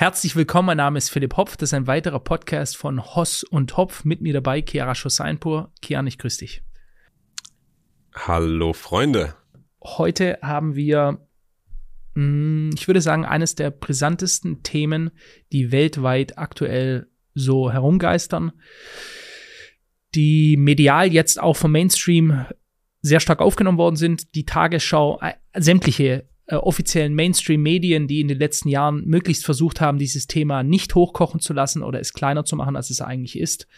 Herzlich willkommen, mein Name ist Philipp Hopf. Das ist ein weiterer Podcast von Hoss und Hopf. Mit mir dabei Chiara Schosseinpur. Chiara, ich grüße dich. Hallo Freunde. Heute haben wir, mm, ich würde sagen, eines der brisantesten Themen, die weltweit aktuell so herumgeistern, die medial jetzt auch vom Mainstream sehr stark aufgenommen worden sind. Die Tagesschau, äh, sämtliche äh, offiziellen Mainstream-Medien, die in den letzten Jahren möglichst versucht haben, dieses Thema nicht hochkochen zu lassen oder es kleiner zu machen, als es eigentlich ist,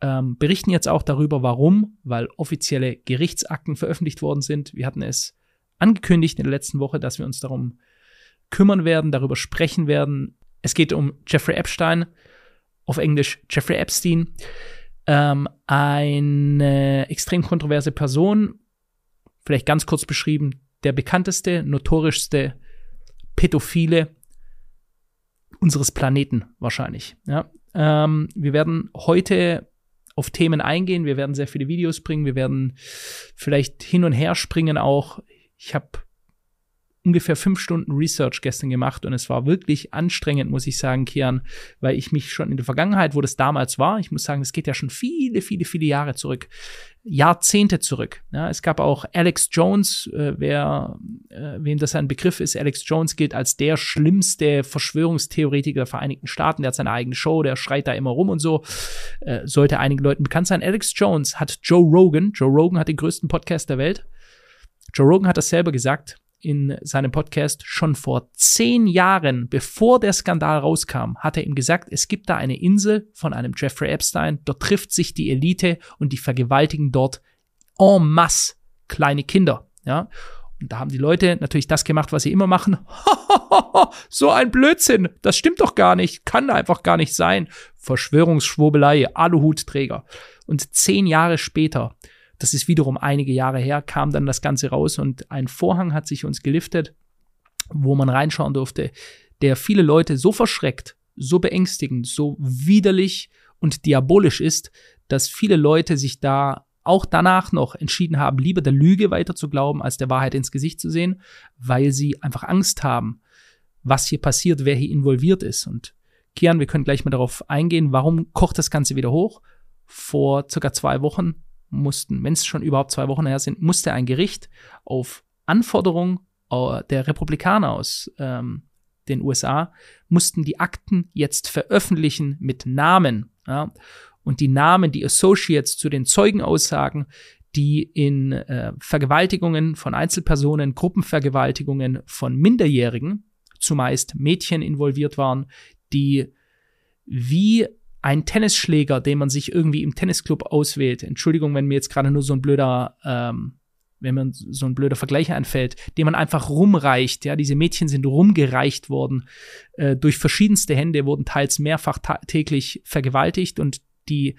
ähm, berichten jetzt auch darüber, warum, weil offizielle Gerichtsakten veröffentlicht worden sind. Wir hatten es angekündigt in der letzten Woche, dass wir uns darum kümmern werden, darüber sprechen werden. Es geht um Jeffrey Epstein, auf Englisch Jeffrey Epstein, ähm, eine extrem kontroverse Person, vielleicht ganz kurz beschrieben, der bekannteste, notorischste Pädophile unseres Planeten wahrscheinlich. Ja. Ähm, wir werden heute auf Themen eingehen, wir werden sehr viele Videos bringen, wir werden vielleicht hin und her springen auch. Ich habe ungefähr fünf Stunden Research gestern gemacht und es war wirklich anstrengend, muss ich sagen, Kian, weil ich mich schon in der Vergangenheit, wo das damals war, ich muss sagen, es geht ja schon viele, viele, viele Jahre zurück, Jahrzehnte zurück. Ja, es gab auch Alex Jones, äh, wer, äh, wem das ein Begriff ist, Alex Jones gilt als der schlimmste Verschwörungstheoretiker der Vereinigten Staaten, der hat seine eigene Show, der schreit da immer rum und so, äh, sollte einigen Leuten bekannt sein. Alex Jones hat Joe Rogan, Joe Rogan hat den größten Podcast der Welt, Joe Rogan hat das selber gesagt, in seinem Podcast schon vor zehn Jahren, bevor der Skandal rauskam, hat er ihm gesagt, es gibt da eine Insel von einem Jeffrey Epstein, dort trifft sich die Elite und die vergewaltigen dort en masse kleine Kinder, ja. Und da haben die Leute natürlich das gemacht, was sie immer machen. so ein Blödsinn. Das stimmt doch gar nicht. Kann einfach gar nicht sein. Verschwörungsschwurbelei, Aluhutträger. Und zehn Jahre später das ist wiederum einige Jahre her, kam dann das Ganze raus und ein Vorhang hat sich uns geliftet, wo man reinschauen durfte, der viele Leute so verschreckt, so beängstigend, so widerlich und diabolisch ist, dass viele Leute sich da auch danach noch entschieden haben, lieber der Lüge weiter zu glauben, als der Wahrheit ins Gesicht zu sehen, weil sie einfach Angst haben, was hier passiert, wer hier involviert ist. Und Kian, wir können gleich mal darauf eingehen, warum kocht das Ganze wieder hoch? Vor circa zwei Wochen mussten, wenn es schon überhaupt zwei Wochen her sind, musste ein Gericht auf Anforderung äh, der Republikaner aus ähm, den USA, mussten die Akten jetzt veröffentlichen mit Namen. Ja? Und die Namen, die Associates zu den Zeugenaussagen, die in äh, Vergewaltigungen von Einzelpersonen, Gruppenvergewaltigungen von Minderjährigen, zumeist Mädchen involviert waren, die wie ein Tennisschläger, den man sich irgendwie im Tennisclub auswählt. Entschuldigung, wenn mir jetzt gerade nur so ein blöder, ähm, wenn man so ein blöder Vergleich anfällt, den man einfach rumreicht. Ja, diese Mädchen sind rumgereicht worden äh, durch verschiedenste Hände, wurden teils mehrfach täglich vergewaltigt und die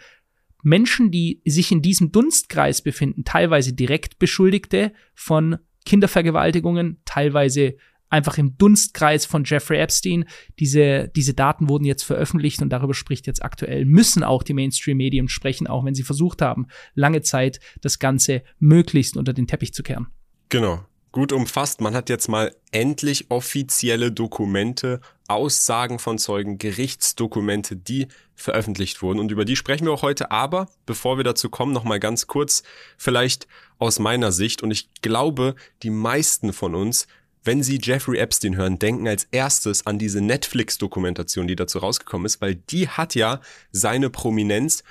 Menschen, die sich in diesem Dunstkreis befinden, teilweise direkt Beschuldigte von Kindervergewaltigungen, teilweise einfach im Dunstkreis von Jeffrey Epstein. Diese, diese Daten wurden jetzt veröffentlicht und darüber spricht jetzt aktuell, müssen auch die Mainstream-Medien sprechen, auch wenn sie versucht haben, lange Zeit das Ganze möglichst unter den Teppich zu kehren. Genau. Gut umfasst. Man hat jetzt mal endlich offizielle Dokumente, Aussagen von Zeugen, Gerichtsdokumente, die veröffentlicht wurden. Und über die sprechen wir auch heute. Aber bevor wir dazu kommen, noch mal ganz kurz, vielleicht aus meiner Sicht. Und ich glaube, die meisten von uns wenn Sie Jeffrey Epstein hören, denken als erstes an diese Netflix-Dokumentation, die dazu rausgekommen ist, weil die hat ja seine Prominenz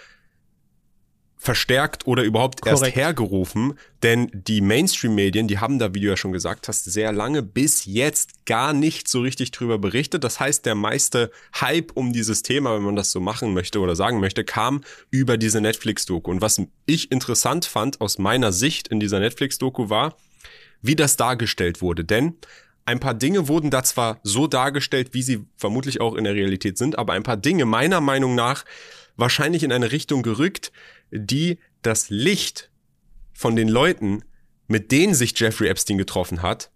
verstärkt oder überhaupt Korrekt. erst hergerufen, denn die Mainstream-Medien, die haben da, wie du ja schon gesagt hast, sehr lange bis jetzt gar nicht so richtig drüber berichtet. Das heißt, der meiste Hype um dieses Thema, wenn man das so machen möchte oder sagen möchte, kam über diese Netflix-Doku. Und was ich interessant fand aus meiner Sicht in dieser Netflix-Doku war, wie das dargestellt wurde. Denn ein paar Dinge wurden da zwar so dargestellt, wie sie vermutlich auch in der Realität sind, aber ein paar Dinge meiner Meinung nach wahrscheinlich in eine Richtung gerückt, die das Licht von den Leuten, mit denen sich Jeffrey Epstein getroffen hat,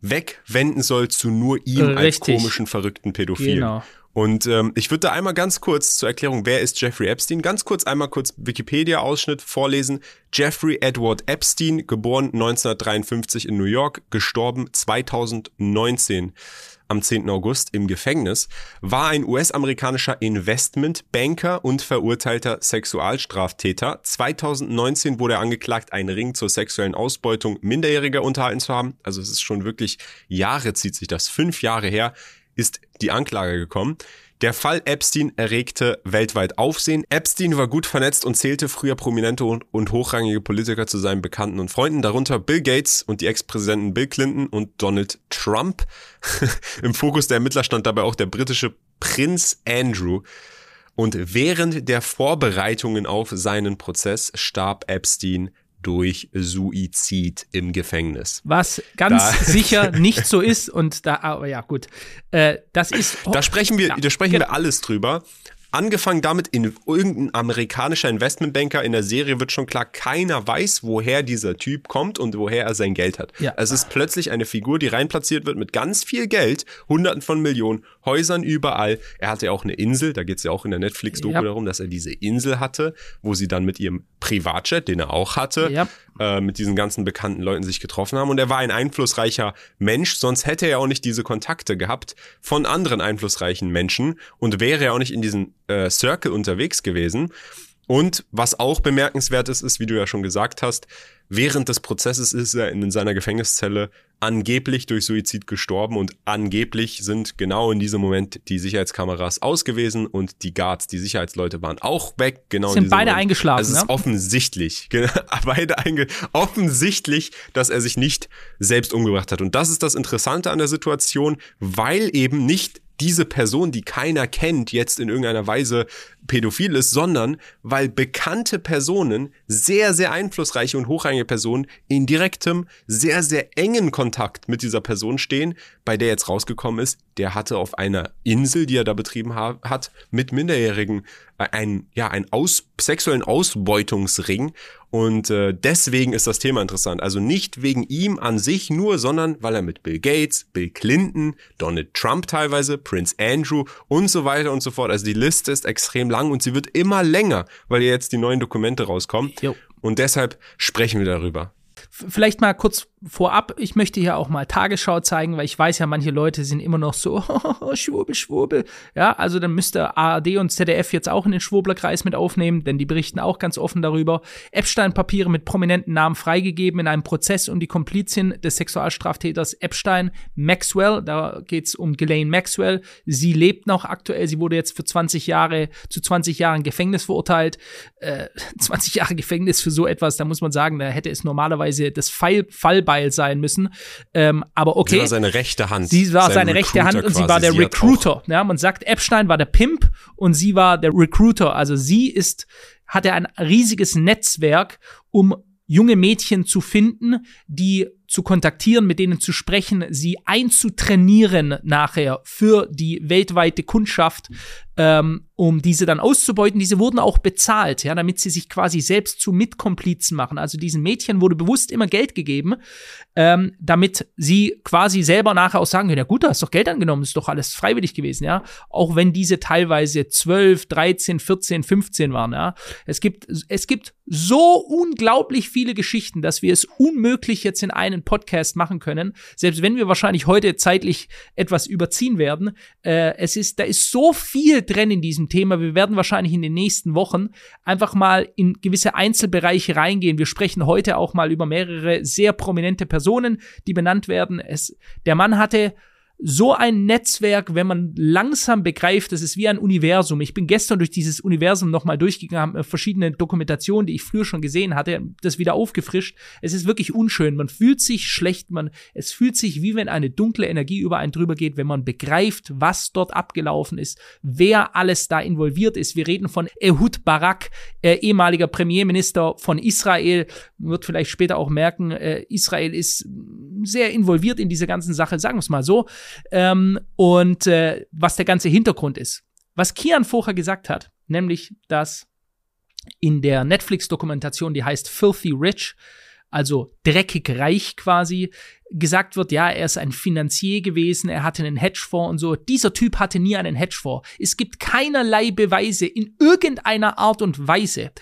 wegwenden soll zu nur ihm Richtig. als komischen, verrückten Pädophilen. Genau. Und ähm, ich würde da einmal ganz kurz zur Erklärung, wer ist Jeffrey Epstein, ganz kurz einmal kurz Wikipedia-Ausschnitt vorlesen. Jeffrey Edward Epstein, geboren 1953 in New York, gestorben 2019. am 10. August im Gefängnis, war ein US-amerikanischer Investmentbanker und verurteilter Sexualstraftäter. 2019 wurde er angeklagt, einen Ring zur sexuellen Ausbeutung Minderjähriger unterhalten zu haben. Also es ist schon wirklich Jahre zieht sich das, fünf Jahre her ist die Anklage gekommen. Der Fall Epstein erregte weltweit Aufsehen. Epstein war gut vernetzt und zählte früher prominente und, hochrangige Politiker zu seinen Bekannten und Freunden, darunter Bill Gates und die Ex-Präsidenten Bill Clinton und Donald Trump. Im Fokus der Ermittler stand dabei auch der britische Prinz Andrew. Und während der Vorbereitungen auf seinen Prozess starb Epstein durch Suizid im Gefängnis. Was ganz da. sicher nicht so ist und da, aber ja gut, äh, das ist. Da sprechen wir, ja, da sprechen wir alles drüber. Angefangen damit, in irgendein amerikanischer Investmentbanker in der Serie wird schon klar, keiner weiß, woher dieser Typ kommt und woher er sein Geld hat. Ja. Es ist plötzlich eine Figur, die reinplatziert wird mit ganz viel Geld, hunderten von Millionen, Häusern überall. Er hatte ja auch eine Insel, da geht es ja auch in der Netflix-Doku ja. darum, dass er diese Insel hatte, wo sie dann mit ihrem Privatjet, den er auch hatte, ja. Äh, mit diesen ganzen bekannten Leuten sich getroffen haben. Und er war ein einflussreicher Mensch, sonst hätte er auch nicht diese Kontakte gehabt von anderen einflussreichen Menschen und wäre er auch nicht in diesen äh, Circle unterwegs gewesen. Und was auch bemerkenswert ist, ist, wie du ja schon gesagt hast, während des Prozesses ist er in seiner Gefängniszelle angeblich durch Suizid gestorben und angeblich sind genau in diesem Moment die Sicherheitskameras ausgewiesen und die Guards, die Sicherheitsleute waren auch weg. Genau sind beide Moment. eingeschlafen. Also es ist ne? offensichtlich, beide einge offensichtlich, dass er sich nicht selbst umgebracht hat. Und das ist das Interessante an der Situation, weil eben nicht diese Person, die keiner kennt, jetzt in irgendeiner Weise pädophil ist, sondern weil bekannte Personen, sehr, sehr einflussreiche und hochrangige Personen in direktem, sehr, sehr engen Kontakt mit dieser Person stehen, bei der jetzt rausgekommen ist, der hatte auf einer Insel, die er da betrieben ha hat, mit Minderjährigen äh, ein, ja, einen aus sexuellen Ausbeutungsring. Und äh, deswegen ist das Thema interessant. Also nicht wegen ihm an sich nur, sondern weil er mit Bill Gates, Bill Clinton, Donald Trump teilweise, Prince Andrew und so weiter und so fort. Also die Liste ist extrem lang und sie wird immer länger, weil jetzt die neuen Dokumente rauskommen. Jo. Und deshalb sprechen wir darüber. Vielleicht mal kurz vorab, ich möchte hier auch mal Tagesschau zeigen, weil ich weiß ja, manche Leute sind immer noch so, Schwurbel, Schwurbel. Ja, also dann müsste ARD und ZDF jetzt auch in den Schwurblerkreis mit aufnehmen, denn die berichten auch ganz offen darüber. Epstein-Papiere mit prominenten Namen freigegeben in einem Prozess um die Komplizin des Sexualstraftäters Epstein Maxwell. Da geht's um Ghislaine Maxwell. Sie lebt noch aktuell. Sie wurde jetzt für 20 Jahre, zu 20 Jahren Gefängnis verurteilt. Äh, 20 Jahre Gefängnis für so etwas, da muss man sagen, da hätte es normalerweise das Fall, Fall Fallbeil sein müssen. Ähm, aber okay. Sie war seine rechte Hand. Sie war seine rechte Hand und sie war der sie Recruiter. Ja, man sagt, Epstein war der Pimp und sie war der Recruiter. Also sie ist, hatte ein riesiges Netzwerk, um junge Mädchen zu finden, die zu kontaktieren, mit denen zu sprechen, sie einzutrainieren nachher für die weltweite Kundschaft, ähm, um diese dann auszubeuten. Diese wurden auch bezahlt, ja, damit sie sich quasi selbst zu Mitkomplizen machen. Also diesen Mädchen wurde bewusst immer Geld gegeben, ähm, damit sie quasi selber nachher auch sagen können, ja gut, du hast doch Geld angenommen, ist doch alles freiwillig gewesen, ja. Auch wenn diese teilweise 12, 13, 14, 15 waren, ja. Es gibt, es gibt so unglaublich viele Geschichten, dass wir es unmöglich jetzt in einen Podcast machen können, selbst wenn wir wahrscheinlich heute zeitlich etwas überziehen werden. Äh, es ist, da ist so viel drin in diesem Thema. Wir werden wahrscheinlich in den nächsten Wochen einfach mal in gewisse Einzelbereiche reingehen. Wir sprechen heute auch mal über mehrere sehr prominente Personen, die benannt werden. Es, der Mann hatte so ein Netzwerk, wenn man langsam begreift, das ist wie ein Universum. Ich bin gestern durch dieses Universum nochmal durchgegangen, verschiedene Dokumentationen, die ich früher schon gesehen hatte, das wieder aufgefrischt. Es ist wirklich unschön. Man fühlt sich schlecht, man, es fühlt sich wie wenn eine dunkle Energie über einen drüber geht, wenn man begreift, was dort abgelaufen ist, wer alles da involviert ist. Wir reden von Ehud Barak, äh, ehemaliger Premierminister von Israel, wird vielleicht später auch merken, äh, Israel ist sehr involviert in diese ganzen Sache, sagen wir es mal so ähm, und äh, was der ganze Hintergrund ist. Was Kian vorher gesagt hat, nämlich, dass in der Netflix-Dokumentation, die heißt Filthy Rich, also dreckig reich quasi, gesagt wird, ja, er ist ein Finanzier gewesen, er hatte einen Hedgefonds und so. Dieser Typ hatte nie einen Hedgefonds. Es gibt keinerlei Beweise in irgendeiner Art und Weise,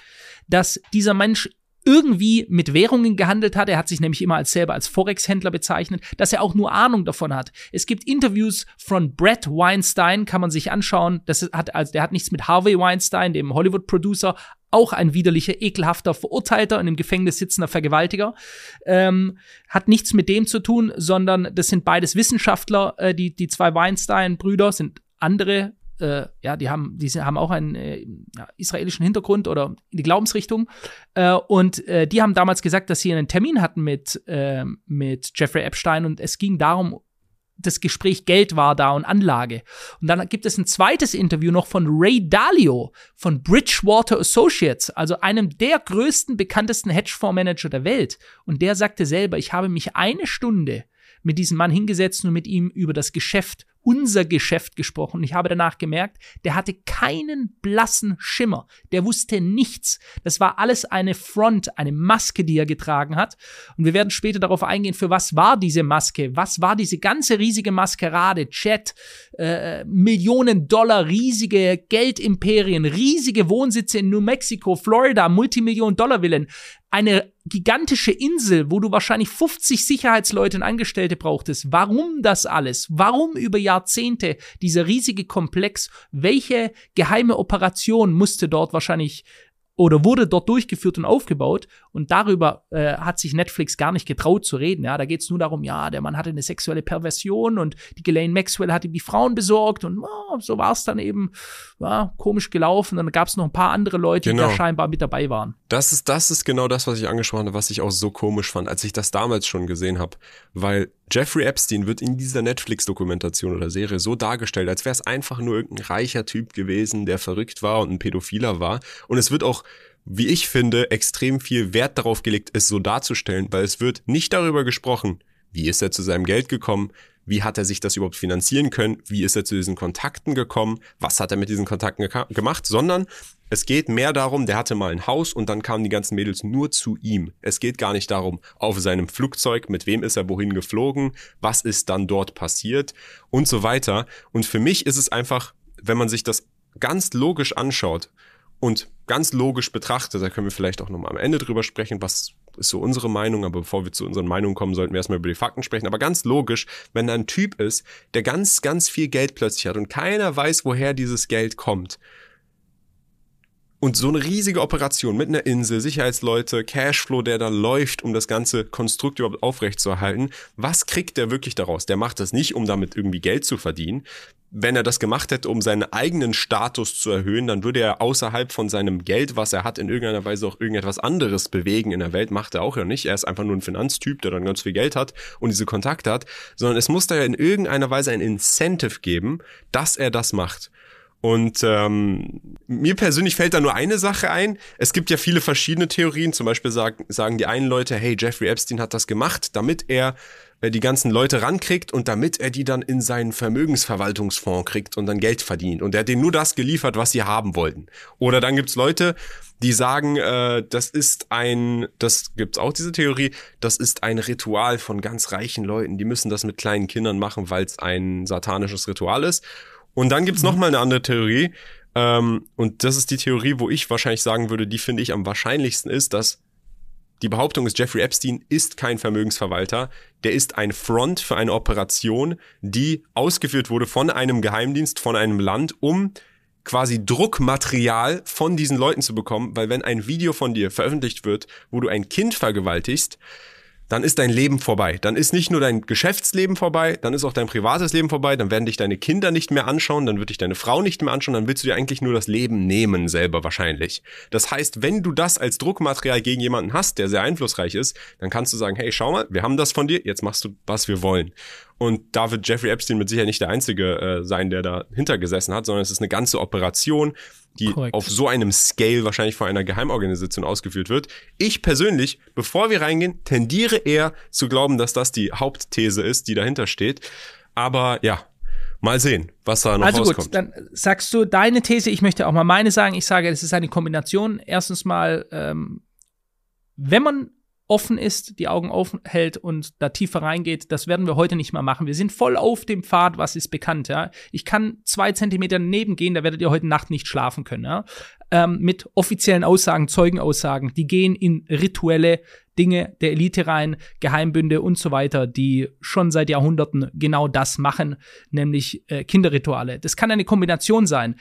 dass dieser Mensch irgendwie mit Währungen gehandelt hat. Er hat sich nämlich immer als selber als Forex-Händler bezeichnet, dass er auch nur Ahnung davon hat. Es gibt Interviews von Brett Weinstein, kann man sich anschauen. Das hat, also der hat nichts mit Harvey Weinstein, dem Hollywood-Producer, auch ein widerlicher, ekelhafter Verurteilter und im Gefängnis sitzender Vergewaltiger. Ähm, hat nichts mit dem zu tun, sondern das sind beides Wissenschaftler. Äh, die, die zwei Weinstein-Brüder sind andere äh, ja, die haben, die haben auch einen äh, israelischen Hintergrund oder die Glaubensrichtung. Äh, und äh, die haben damals gesagt, dass sie einen Termin hatten mit, äh, mit Jeffrey Epstein und es ging darum, das Gespräch Geld war da und Anlage. Und dann gibt es ein zweites Interview noch von Ray Dalio von Bridgewater Associates, also einem der größten, bekanntesten Hedgefondsmanager der Welt. Und der sagte selber, ich habe mich eine Stunde mit diesem Mann hingesetzt und mit ihm über das Geschäft unser Geschäft gesprochen. Und ich habe danach gemerkt, der hatte keinen blassen Schimmer. Der wusste nichts. Das war alles eine Front, eine Maske, die er getragen hat. Und wir werden später darauf eingehen, für was war diese Maske? Was war diese ganze riesige Maskerade? Chat, äh, Millionen Dollar, riesige Geldimperien, riesige Wohnsitze in New Mexico, Florida, Multimillionen Dollar Villen eine gigantische Insel, wo du wahrscheinlich 50 Sicherheitsleute und Angestellte brauchtest. Warum das alles? Warum über Jahrzehnte dieser riesige Komplex? Welche geheime Operation musste dort wahrscheinlich oder wurde dort durchgeführt und aufgebaut und darüber äh, hat sich Netflix gar nicht getraut zu reden. Ja, da geht es nur darum, ja, der Mann hatte eine sexuelle Perversion und die Ghislaine Maxwell hat ihm die Frauen besorgt und oh, so war es dann eben ja, komisch gelaufen. Dann gab es noch ein paar andere Leute, genau. die da genau. scheinbar mit dabei waren. Das ist, das ist genau das, was ich angesprochen habe, was ich auch so komisch fand, als ich das damals schon gesehen habe, weil Jeffrey Epstein wird in dieser Netflix-Dokumentation oder Serie so dargestellt, als wäre es einfach nur irgendein reicher Typ gewesen, der verrückt war und ein Pädophiler war. Und es wird auch, wie ich finde, extrem viel Wert darauf gelegt, es so darzustellen, weil es wird nicht darüber gesprochen, wie ist er zu seinem Geld gekommen, wie hat er sich das überhaupt finanzieren können, wie ist er zu diesen Kontakten gekommen, was hat er mit diesen Kontakten gemacht, sondern es geht mehr darum, der hatte mal ein Haus und dann kamen die ganzen Mädels nur zu ihm. Es geht gar nicht darum, auf seinem Flugzeug, mit wem ist er wohin geflogen, was ist dann dort passiert und so weiter. Und für mich ist es einfach, wenn man sich das ganz logisch anschaut und ganz logisch betrachtet, da können wir vielleicht auch nochmal am Ende drüber sprechen, was ist so unsere Meinung, aber bevor wir zu unseren Meinungen kommen, sollten wir erstmal über die Fakten sprechen. Aber ganz logisch, wenn da ein Typ ist, der ganz, ganz viel Geld plötzlich hat und keiner weiß, woher dieses Geld kommt, und so eine riesige Operation mit einer Insel, Sicherheitsleute, Cashflow, der da läuft, um das ganze Konstrukt überhaupt aufrechtzuerhalten. Was kriegt der wirklich daraus? Der macht das nicht, um damit irgendwie Geld zu verdienen. Wenn er das gemacht hätte, um seinen eigenen Status zu erhöhen, dann würde er außerhalb von seinem Geld, was er hat, in irgendeiner Weise auch irgendetwas anderes bewegen in der Welt. Macht er auch ja nicht. Er ist einfach nur ein Finanztyp, der dann ganz viel Geld hat und diese Kontakte hat. Sondern es muss da ja in irgendeiner Weise ein Incentive geben, dass er das macht. Und ähm, mir persönlich fällt da nur eine Sache ein. Es gibt ja viele verschiedene Theorien. Zum Beispiel sagen, sagen die einen Leute, hey, Jeffrey Epstein hat das gemacht, damit er äh, die ganzen Leute rankriegt und damit er die dann in seinen Vermögensverwaltungsfonds kriegt und dann Geld verdient. Und er hat denen nur das geliefert, was sie haben wollten. Oder dann gibt's Leute, die sagen, äh, das ist ein, das gibt's auch diese Theorie, das ist ein Ritual von ganz reichen Leuten. Die müssen das mit kleinen Kindern machen, weil es ein satanisches Ritual ist. Und dann gibt's mhm. noch mal eine andere Theorie. Ähm, und das ist die Theorie, wo ich wahrscheinlich sagen würde, die finde ich am wahrscheinlichsten ist, dass die Behauptung ist, Jeffrey Epstein ist kein Vermögensverwalter. Der ist ein Front für eine Operation, die ausgeführt wurde von einem Geheimdienst, von einem Land, um quasi Druckmaterial von diesen Leuten zu bekommen, weil wenn ein Video von dir veröffentlicht wird, wo du ein Kind vergewaltigst, dann ist dein Leben vorbei. Dann ist nicht nur dein Geschäftsleben vorbei, dann ist auch dein privates Leben vorbei, dann werden dich deine Kinder nicht mehr anschauen, dann wird dich deine Frau nicht mehr anschauen, dann willst du dir eigentlich nur das Leben nehmen selber wahrscheinlich. Das heißt, wenn du das als Druckmaterial gegen jemanden hast, der sehr einflussreich ist, dann kannst du sagen, hey, schau mal, wir haben das von dir, jetzt machst du, was wir wollen. Und da wird Jeffrey Epstein mit Sicherheit nicht der Einzige äh, sein, der da hintergesessen hat, sondern es ist eine ganze Operation, die Korrekt. auf so einem Scale wahrscheinlich von einer Geheimorganisation ausgeführt wird. Ich persönlich, bevor wir reingehen, tendiere eher zu glauben, dass das die Hauptthese ist, die dahinter steht. Aber ja, mal sehen, was da noch also rauskommt. Also gut, dann sagst du deine These, ich möchte auch mal meine sagen. Ich sage, es ist eine Kombination. Erstens mal, ähm, wenn man offen ist, die Augen offen hält und da tiefer reingeht, das werden wir heute nicht mehr machen. Wir sind voll auf dem Pfad, was ist bekannt, ja. Ich kann zwei Zentimeter daneben gehen, da werdet ihr heute Nacht nicht schlafen können, ja. Ähm, mit offiziellen Aussagen, Zeugenaussagen, die gehen in rituelle Dinge der Elite rein, Geheimbünde und so weiter, die schon seit Jahrhunderten genau das machen, nämlich äh, Kinderrituale. Das kann eine Kombination sein.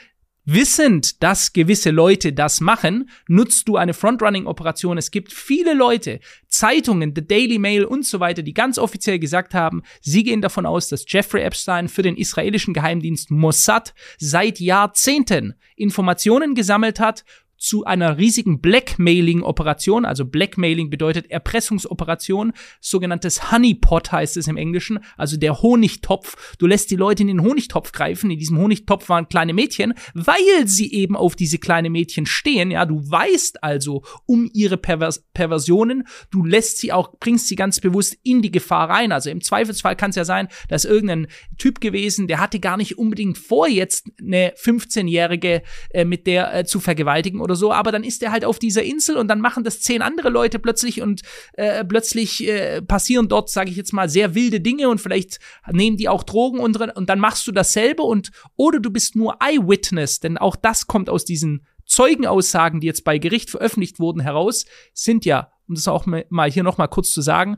Wissend, dass gewisse Leute das machen, nutzt du eine Frontrunning-Operation. Es gibt viele Leute, Zeitungen, The Daily Mail und so weiter, die ganz offiziell gesagt haben, sie gehen davon aus, dass Jeffrey Epstein für den israelischen Geheimdienst Mossad seit Jahrzehnten Informationen gesammelt hat zu einer riesigen Blackmailing-Operation. Also Blackmailing bedeutet Erpressungsoperation. Sogenanntes Honeypot heißt es im Englischen. Also der Honigtopf. Du lässt die Leute in den Honigtopf greifen. In diesem Honigtopf waren kleine Mädchen, weil sie eben auf diese kleine Mädchen stehen. Ja, du weißt also um ihre Pervers Perversionen. Du lässt sie auch, bringst sie ganz bewusst in die Gefahr rein. Also im Zweifelsfall kann es ja sein, dass irgendein Typ gewesen, der hatte gar nicht unbedingt vor, jetzt eine 15-Jährige äh, mit der äh, zu vergewaltigen oder oder so, aber dann ist er halt auf dieser Insel und dann machen das zehn andere Leute plötzlich und äh, plötzlich äh, passieren dort, sage ich jetzt mal, sehr wilde Dinge und vielleicht nehmen die auch Drogen und, und dann machst du dasselbe und oder du bist nur Eyewitness, denn auch das kommt aus diesen Zeugenaussagen, die jetzt bei Gericht veröffentlicht wurden, heraus, sind ja, um das auch mal hier noch mal kurz zu sagen,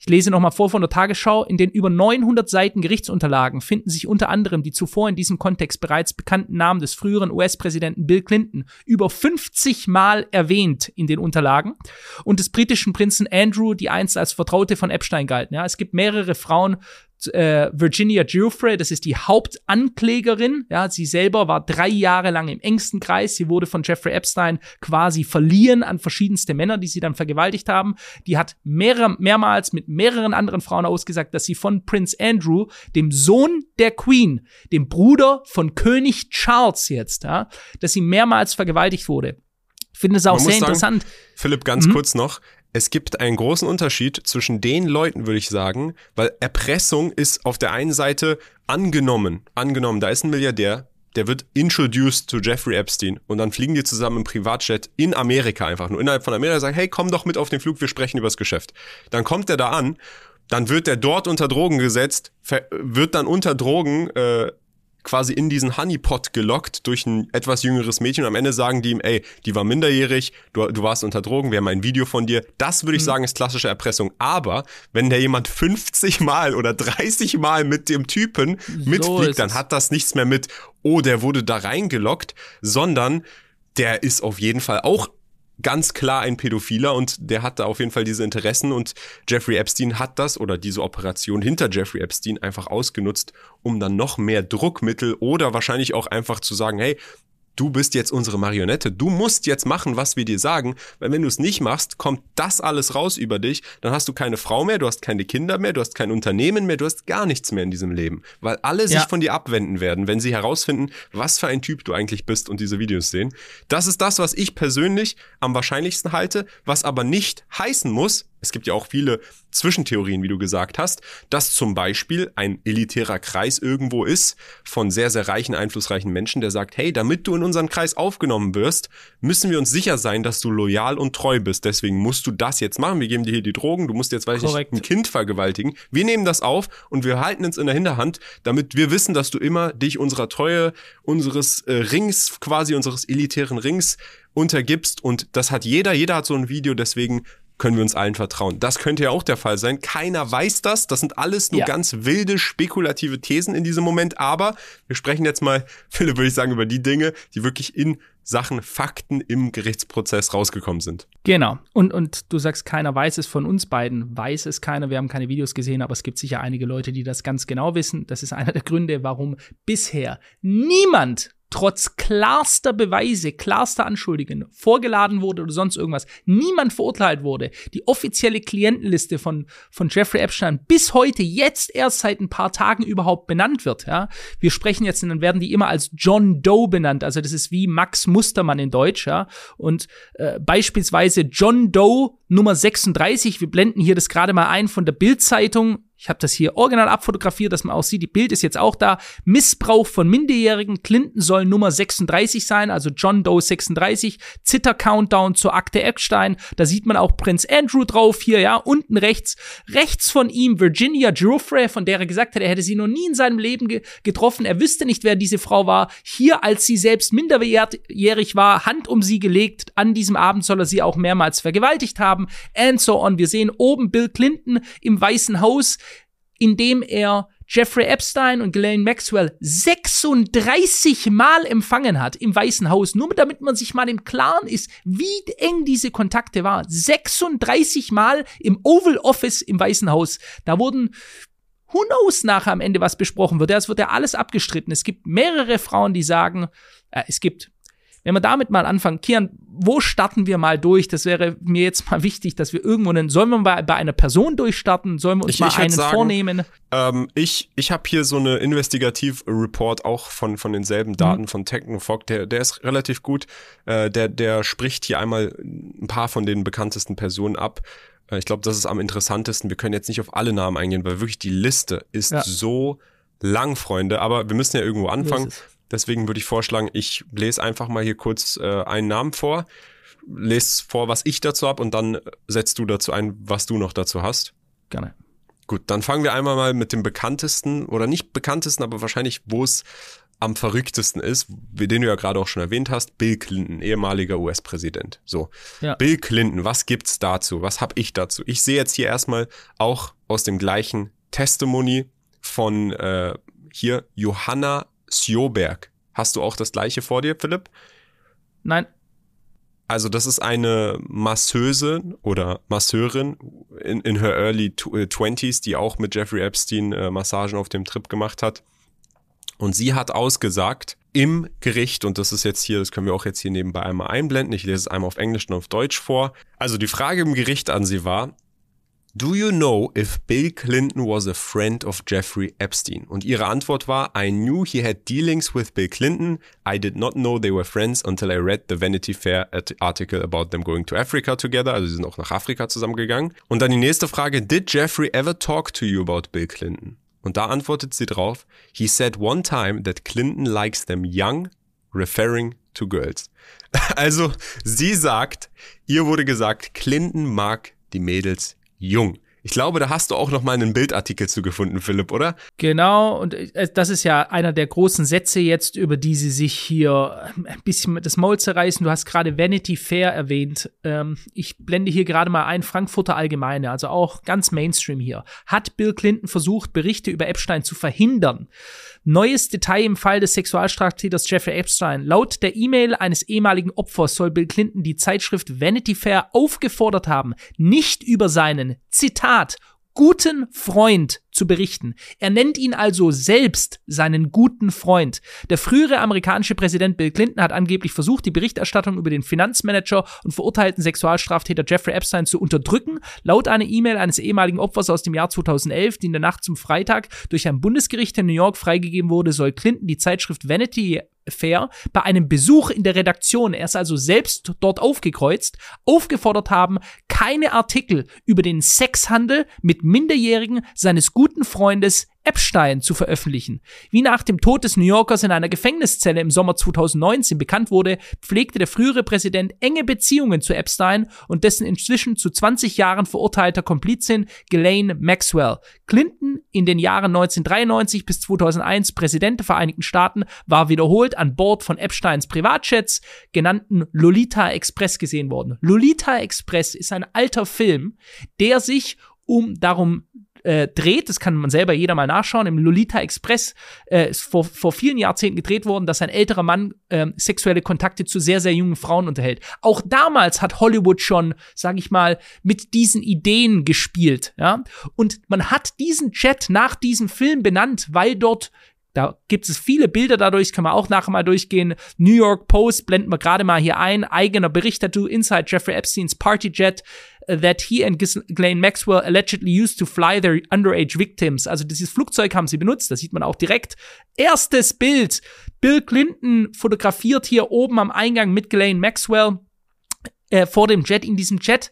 ich lese nochmal vor von der Tagesschau. In den über 900 Seiten Gerichtsunterlagen finden sich unter anderem die zuvor in diesem Kontext bereits bekannten Namen des früheren US-Präsidenten Bill Clinton über 50 Mal erwähnt in den Unterlagen und des britischen Prinzen Andrew, die einst als Vertraute von Epstein galten. Ja, es gibt mehrere Frauen äh, Virginia Giuffre, das ist die Hauptanklägerin. Ja, sie selber war drei Jahre lang im engsten Kreis. Sie wurde von Jeffrey Epstein quasi verliehen an verschiedenste Männer, die sie dann vergewaltigt haben. Die hat mehrere, mehrmals mit mehreren anderen Frauen ausgesagt, dass sie von Prince Andrew, dem Sohn der Queen, dem Bruder von König Charles jetzt, ja, dass sie mehrmals vergewaltigt wurde. Ich finde es auch Man sehr interessant. Sagen, Philipp, ganz mhm. kurz noch es gibt einen großen Unterschied zwischen den Leuten, würde ich sagen, weil Erpressung ist auf der einen Seite angenommen, angenommen, da ist ein Milliardär, der wird introduced zu Jeffrey Epstein und dann fliegen die zusammen im Privatjet in Amerika einfach nur innerhalb von Amerika sagen, hey, komm doch mit auf den Flug, wir sprechen übers Geschäft. Dann kommt er da an, dann wird er dort unter Drogen gesetzt, wird dann unter Drogen äh, quasi in diesen Honeypot gelockt durch ein etwas jüngeres Mädchen und am Ende sagen die ihm, ey, die war minderjährig, du, du warst unter Drogen, wir haben ein Video von dir. Das würde ich mhm. sagen, ist klassische Erpressung. Aber wenn der jemand 50 Mal oder 30 Mal mit dem Typen so mitfliegt, dann hat das nichts mehr mit, oh, der wurde da reingelockt, sondern der ist auf jeden Fall auch ganz klar ein Pädophiler und der hat da auf jeden Fall diese Interessen und Jeffrey Epstein hat das oder diese Operation hinter Jeffrey Epstein einfach ausgenutzt, um dann noch mehr Druckmittel oder wahrscheinlich auch einfach zu sagen, hey, du bist jetzt unsere Marionette, du musst jetzt machen, was wir dir sagen, weil wenn du es nicht machst, kommt das alles raus über dich, dann hast du keine Frau mehr, du hast keine Kinder mehr, du hast kein Unternehmen mehr, du hast gar nichts mehr in diesem Leben, weil alle ja. sich von dir abwenden werden, wenn sie herausfinden, was für ein Typ du eigentlich bist und diese Videos sehen. Das ist das, was ich persönlich am wahrscheinlichsten halte, was aber nicht heißen muss, es gibt ja auch viele Zwischentheorien, wie du gesagt hast, dass zum Beispiel ein elitärer Kreis irgendwo ist von sehr, sehr reichen, einflussreichen Menschen, der sagt, hey, damit du in unseren Kreis aufgenommen wirst, müssen wir uns sicher sein, dass du loyal und treu bist. Deswegen musst du das jetzt machen. Wir geben dir hier die Drogen. Du musst jetzt, weiß ich nicht, ein Kind vergewaltigen. Wir nehmen das auf und wir halten es in der Hinterhand, damit wir wissen, dass du immer dich unserer Treue, unseres äh, Rings, quasi unseres elitären Rings untergibst. Und das hat jeder. Jeder hat so ein Video. Deswegen können wir uns allen vertrauen. Das könnte ja auch der Fall sein. Keiner weiß das. Das sind alles nur ja. ganz wilde, spekulative Thesen in diesem Moment. Aber wir sprechen jetzt mal, Philipp, würde ich sagen, über die Dinge, die wirklich in Sachen Fakten im Gerichtsprozess rausgekommen sind. Genau. Und, und du sagst, keiner weiß es von uns beiden, weiß es keiner. Wir haben keine Videos gesehen, aber es gibt sicher einige Leute, die das ganz genau wissen. Das ist einer der Gründe, warum bisher niemand trotz klarster Beweise, klarster Anschuldigungen vorgeladen wurde oder sonst irgendwas, niemand verurteilt wurde, die offizielle Klientenliste von, von Jeffrey Epstein bis heute jetzt erst seit ein paar Tagen überhaupt benannt wird, ja. Wir sprechen jetzt, und dann werden die immer als John Doe benannt, also das ist wie Max Mustermann in Deutsch, ja. Und äh, beispielsweise John Doe Nummer 36. Wir blenden hier das gerade mal ein von der Bild-Zeitung. Ich habe das hier original abfotografiert, dass man auch sieht, die Bild ist jetzt auch da. Missbrauch von Minderjährigen. Clinton soll Nummer 36 sein, also John Doe 36. Zitter-Countdown zur Akte Eckstein. Da sieht man auch Prinz Andrew drauf hier, ja, unten rechts. Rechts von ihm Virginia Giuffre, von der er gesagt hat, er hätte sie noch nie in seinem Leben ge getroffen. Er wüsste nicht, wer diese Frau war. Hier, als sie selbst minderjährig war, Hand um sie gelegt. An diesem Abend soll er sie auch mehrmals vergewaltigt haben. And so on. Wir sehen oben Bill Clinton im Weißen Haus indem er Jeffrey Epstein und Ghislaine Maxwell 36 Mal empfangen hat im Weißen Haus, nur damit man sich mal im Klaren ist, wie eng diese Kontakte waren. 36 Mal im Oval Office im Weißen Haus. Da wurden Who knows nachher am Ende was besprochen wird. Das wird ja alles abgestritten. Es gibt mehrere Frauen, die sagen, äh, es gibt wenn wir damit mal anfangen, Kian, wo starten wir mal durch? Das wäre mir jetzt mal wichtig, dass wir irgendwo einen, sollen wir bei, bei einer Person durchstarten? Sollen wir uns ich, mal ich einen sagen, vornehmen? Ähm, ich ich habe hier so eine Investigativ-Report auch von, von denselben Daten mhm. von Technofog, der, der ist relativ gut. Äh, der, der spricht hier einmal ein paar von den bekanntesten Personen ab. Äh, ich glaube, das ist am interessantesten. Wir können jetzt nicht auf alle Namen eingehen, weil wirklich die Liste ist ja. so lang, Freunde. Aber wir müssen ja irgendwo anfangen. Deswegen würde ich vorschlagen, ich lese einfach mal hier kurz äh, einen Namen vor, lese vor, was ich dazu habe und dann setzt du dazu ein, was du noch dazu hast. Gerne. Gut, dann fangen wir einmal mal mit dem bekanntesten oder nicht bekanntesten, aber wahrscheinlich, wo es am verrücktesten ist, den du ja gerade auch schon erwähnt hast, Bill Clinton, ehemaliger US-Präsident. So, ja. Bill Clinton, was gibt's dazu? Was hab ich dazu? Ich sehe jetzt hier erstmal auch aus dem gleichen Testimony von äh, hier Johanna Sjoberg. Hast du auch das gleiche vor dir, Philipp? Nein. Also das ist eine Masseuse oder Masseurin in, in her early äh, twenties, die auch mit Jeffrey Epstein äh, Massagen auf dem Trip gemacht hat. Und sie hat ausgesagt im Gericht, und das ist jetzt hier, das können wir auch jetzt hier nebenbei einmal einblenden, ich lese es einmal auf Englisch und auf Deutsch vor. Also die Frage im Gericht an sie war, Do you know if Bill Clinton was a friend of Jeffrey Epstein? Und ihre Antwort war, I knew he had dealings with Bill Clinton. I did not know they were friends until I read the Vanity Fair article about them going to Africa together. Also sie sind auch nach Afrika zusammengegangen. Und dann die nächste Frage, did Jeffrey ever talk to you about Bill Clinton? Und da antwortet sie drauf, he said one time that Clinton likes them young, referring to girls. Also sie sagt, ihr wurde gesagt, Clinton mag die Mädels jung. Ich glaube, da hast du auch noch mal einen Bildartikel zu gefunden, Philipp, oder? Genau, und äh, das ist ja einer der großen Sätze jetzt, über die sie sich hier ein bisschen das Maul zerreißen. Du hast gerade Vanity Fair erwähnt. Ähm, ich blende hier gerade mal ein, Frankfurter Allgemeine, also auch ganz Mainstream hier. Hat Bill Clinton versucht, Berichte über Epstein zu verhindern? Neues Detail im Fall des Sexualstraftäters Jeffrey Epstein. Laut der E-Mail eines ehemaligen Opfers soll Bill Clinton die Zeitschrift Vanity Fair aufgefordert haben, nicht über seinen, Zitat, guten Freund zu berichten. Er nennt ihn also selbst seinen guten Freund. Der frühere amerikanische Präsident Bill Clinton hat angeblich versucht, die Berichterstattung über den Finanzmanager und verurteilten Sexualstraftäter Jeffrey Epstein zu unterdrücken. Laut einer E-Mail eines ehemaligen Opfers aus dem Jahr 2011, die in der Nacht zum Freitag durch ein Bundesgericht in New York freigegeben wurde, soll Clinton die Zeitschrift Vanity Fair bei einem Besuch in der Redaktion, er ist also selbst dort aufgekreuzt, aufgefordert haben, keine Artikel über den Sexhandel mit Minderjährigen seines guten Freundes Epstein zu veröffentlichen. Wie nach dem Tod des New Yorkers in einer Gefängniszelle im Sommer 2019 bekannt wurde, pflegte der frühere Präsident enge Beziehungen zu Epstein und dessen inzwischen zu 20 Jahren verurteilter Komplizin Ghislaine Maxwell. Clinton, in den Jahren 1993 bis 2001 Präsident der Vereinigten Staaten, war wiederholt an Bord von Epsteins Privatjets, genannten Lolita Express gesehen worden. Lolita Express ist ein alter Film, der sich um darum äh, dreht, das kann man selber jeder mal nachschauen, im Lolita Express äh, ist vor, vor vielen Jahrzehnten gedreht worden, dass ein älterer Mann äh, sexuelle Kontakte zu sehr, sehr jungen Frauen unterhält. Auch damals hat Hollywood schon, sag ich mal, mit diesen Ideen gespielt, ja. Und man hat diesen Chat nach diesem Film benannt, weil dort da gibt es viele Bilder dadurch, kann man auch nachher mal durchgehen. New York Post blenden wir gerade mal hier ein. Eigener Bericht dazu, Inside Jeffrey Epsteins Party Jet that he and Ghislaine Maxwell allegedly used to fly their underage victims. Also dieses Flugzeug haben sie benutzt, das sieht man auch direkt. Erstes Bild. Bill Clinton fotografiert hier oben am Eingang mit Ghislaine Maxwell äh, vor dem Jet in diesem Jet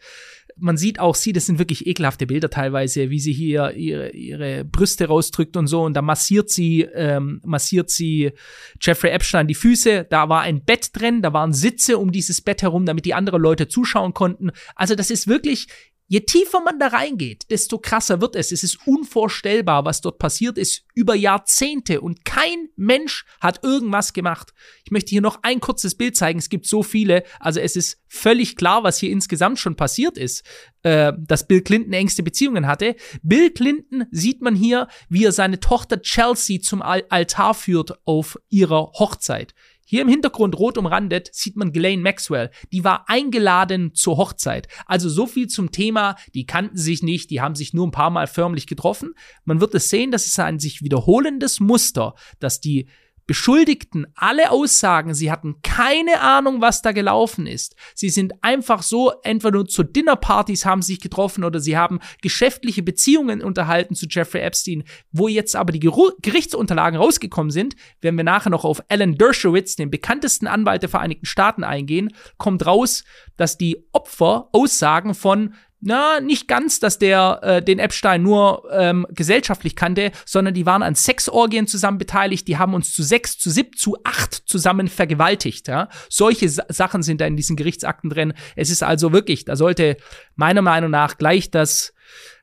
man sieht auch sie, das sind wirklich ekelhafte Bilder teilweise, wie sie hier ihre, ihre Brüste rausdrückt und so und da massiert sie, ähm, massiert sie Jeffrey Epstein die Füße, da war ein Bett drin, da waren Sitze um dieses Bett herum, damit die anderen Leute zuschauen konnten. Also das ist wirklich Je tiefer man da reingeht, desto krasser wird es. Es ist unvorstellbar, was dort passiert ist über Jahrzehnte und kein Mensch hat irgendwas gemacht. Ich möchte hier noch ein kurzes Bild zeigen. Es gibt so viele. Also es ist völlig klar, was hier insgesamt schon passiert ist, äh, dass Bill Clinton engste Beziehungen hatte. Bill Clinton sieht man hier, wie er seine Tochter Chelsea zum Altar führt auf ihrer Hochzeit. Hier im Hintergrund rot umrandet sieht man Ghislaine Maxwell. Die war eingeladen zur Hochzeit. Also so viel zum Thema, die kannten sich nicht, die haben sich nur ein paar Mal förmlich getroffen. Man wird es sehen, dass es ein sich wiederholendes Muster, dass die Beschuldigten alle aussagen, sie hatten keine Ahnung, was da gelaufen ist. Sie sind einfach so, entweder nur zu Dinnerpartys haben sich getroffen oder sie haben geschäftliche Beziehungen unterhalten zu Jeffrey Epstein. Wo jetzt aber die Gerichtsunterlagen rausgekommen sind, werden wir nachher noch auf Alan Dershowitz, den bekanntesten Anwalt der Vereinigten Staaten, eingehen, kommt raus, dass die Opfer Aussagen von na, nicht ganz, dass der äh, den Epstein nur ähm, gesellschaftlich kannte, sondern die waren an Sexorgien zusammen beteiligt, die haben uns zu sechs, zu sieb, zu acht zusammen vergewaltigt. Ja? Solche Sa Sachen sind da in diesen Gerichtsakten drin. Es ist also wirklich, da sollte meiner Meinung nach gleich das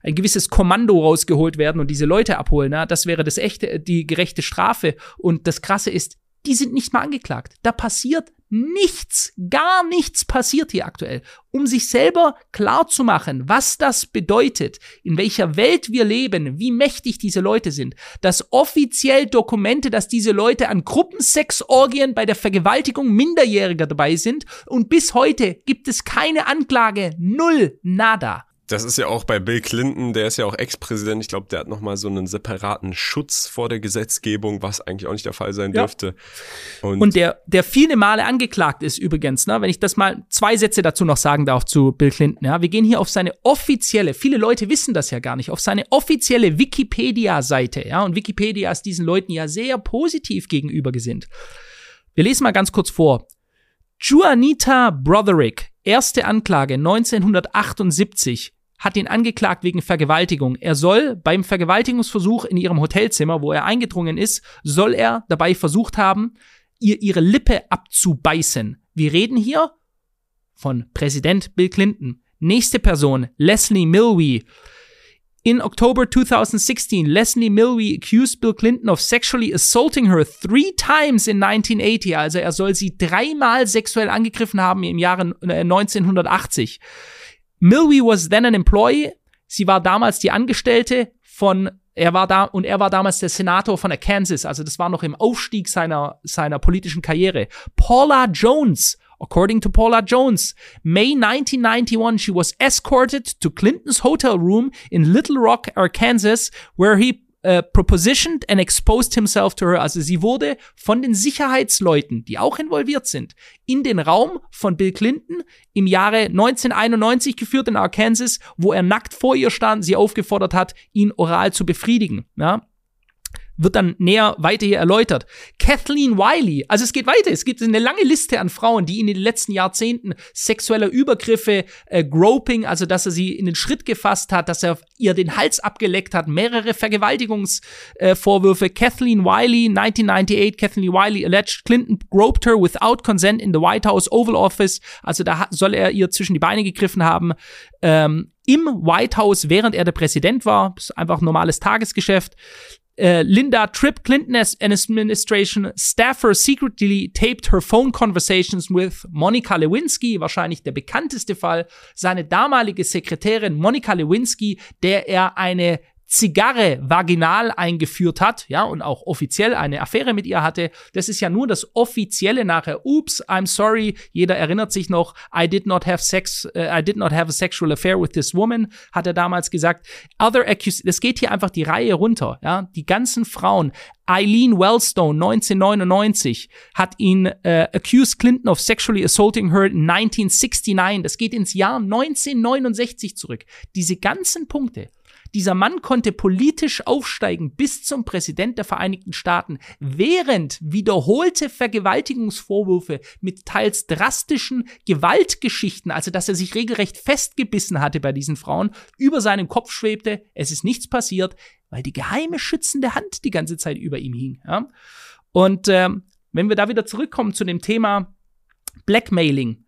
ein gewisses Kommando rausgeholt werden und diese Leute abholen. Ja? Das wäre das echte, die gerechte Strafe. Und das Krasse ist, die sind nicht mal angeklagt. Da passiert nichts, gar nichts passiert hier aktuell, um sich selber klar zu machen, was das bedeutet, in welcher Welt wir leben, wie mächtig diese Leute sind, dass offiziell Dokumente, dass diese Leute an Gruppensexorgien bei der Vergewaltigung Minderjähriger dabei sind und bis heute gibt es keine Anklage, null, nada das ist ja auch bei Bill Clinton, der ist ja auch Ex-Präsident. Ich glaube, der hat nochmal so einen separaten Schutz vor der Gesetzgebung, was eigentlich auch nicht der Fall sein ja. dürfte. Und, Und, der, der viele Male angeklagt ist übrigens, ne, wenn ich das mal zwei Sätze dazu noch sagen darf zu Bill Clinton. Ja, wir gehen hier auf seine offizielle, viele Leute wissen das ja gar nicht, auf seine offizielle Wikipedia-Seite. Ja, und Wikipedia ist diesen Leuten ja sehr positiv gegenüber gesinnt. Wir lesen mal ganz kurz vor. Juanita Broderick, erste Anklage 1978, hat ihn angeklagt wegen Vergewaltigung. Er soll beim Vergewaltigungsversuch in ihrem Hotelzimmer, wo er eingedrungen ist, soll er dabei versucht haben, ihr ihre Lippe abzubeißen. Wir reden hier von Präsident Bill Clinton. Nächste Person, Leslie Milwee. In October 2016, Leslie Milwee accused Bill Clinton of sexually assaulting her three times in 1980. Also er soll sie dreimal sexuell angegriffen haben im Jahre 1980. Milwee was then an employee. Sie war damals die Angestellte von er war da und er war damals der Senator von Arkansas, also das war noch im Aufstieg seiner seiner politischen Karriere. Paula Jones, according to Paula Jones, May 1991 she was escorted to Clinton's hotel room in Little Rock, Arkansas, where he äh, propositioned and exposed himself to her. Also sie wurde von den Sicherheitsleuten, die auch involviert sind, in den Raum von Bill Clinton im Jahre 1991 geführt in Arkansas, wo er nackt vor ihr stand, sie aufgefordert hat, ihn oral zu befriedigen. Ja? Wird dann näher weiter hier erläutert. Kathleen Wiley, also es geht weiter, es gibt eine lange Liste an Frauen, die in den letzten Jahrzehnten sexueller Übergriffe, äh, Groping, also dass er sie in den Schritt gefasst hat, dass er ihr den Hals abgeleckt hat, mehrere Vergewaltigungsvorwürfe. Äh, Kathleen Wiley, 1998, Kathleen Wiley alleged Clinton groped her without consent in the White House Oval Office, also da soll er ihr zwischen die Beine gegriffen haben. Ähm, im White House, während er der Präsident war. Das ist einfach normales Tagesgeschäft. Uh, Linda Tripp Clinton administration staffer secretly taped her phone conversations with Monica Lewinsky, wahrscheinlich der bekannteste Fall, seine damalige Sekretärin Monica Lewinsky, der er eine Zigarre vaginal eingeführt hat, ja, und auch offiziell eine Affäre mit ihr hatte. Das ist ja nur das offizielle nachher. Oops, I'm sorry. Jeder erinnert sich noch. I did not have sex, uh, I did not have a sexual affair with this woman, hat er damals gesagt. Other accus, das geht hier einfach die Reihe runter, ja. Die ganzen Frauen. Eileen Wellstone 1999 hat ihn äh, accused Clinton of sexually assaulting her in 1969. Das geht ins Jahr 1969 zurück. Diese ganzen Punkte Dieser Mann konnte politisch aufsteigen bis zum Präsident der Vereinigten Staaten, während wiederholte Vergewaltigungsvorwürfe mit teils drastischen Gewaltgeschichten, also dass er sich regelrecht festgebissen hatte bei diesen Frauen, über seinen Kopf schwebte. Es ist nichts passiert, weil die geheime schützende Hand die ganze Zeit über ihm hing. Ja? Und ähm, wenn wir da wieder zurückkommen zu dem Thema Blackmailing,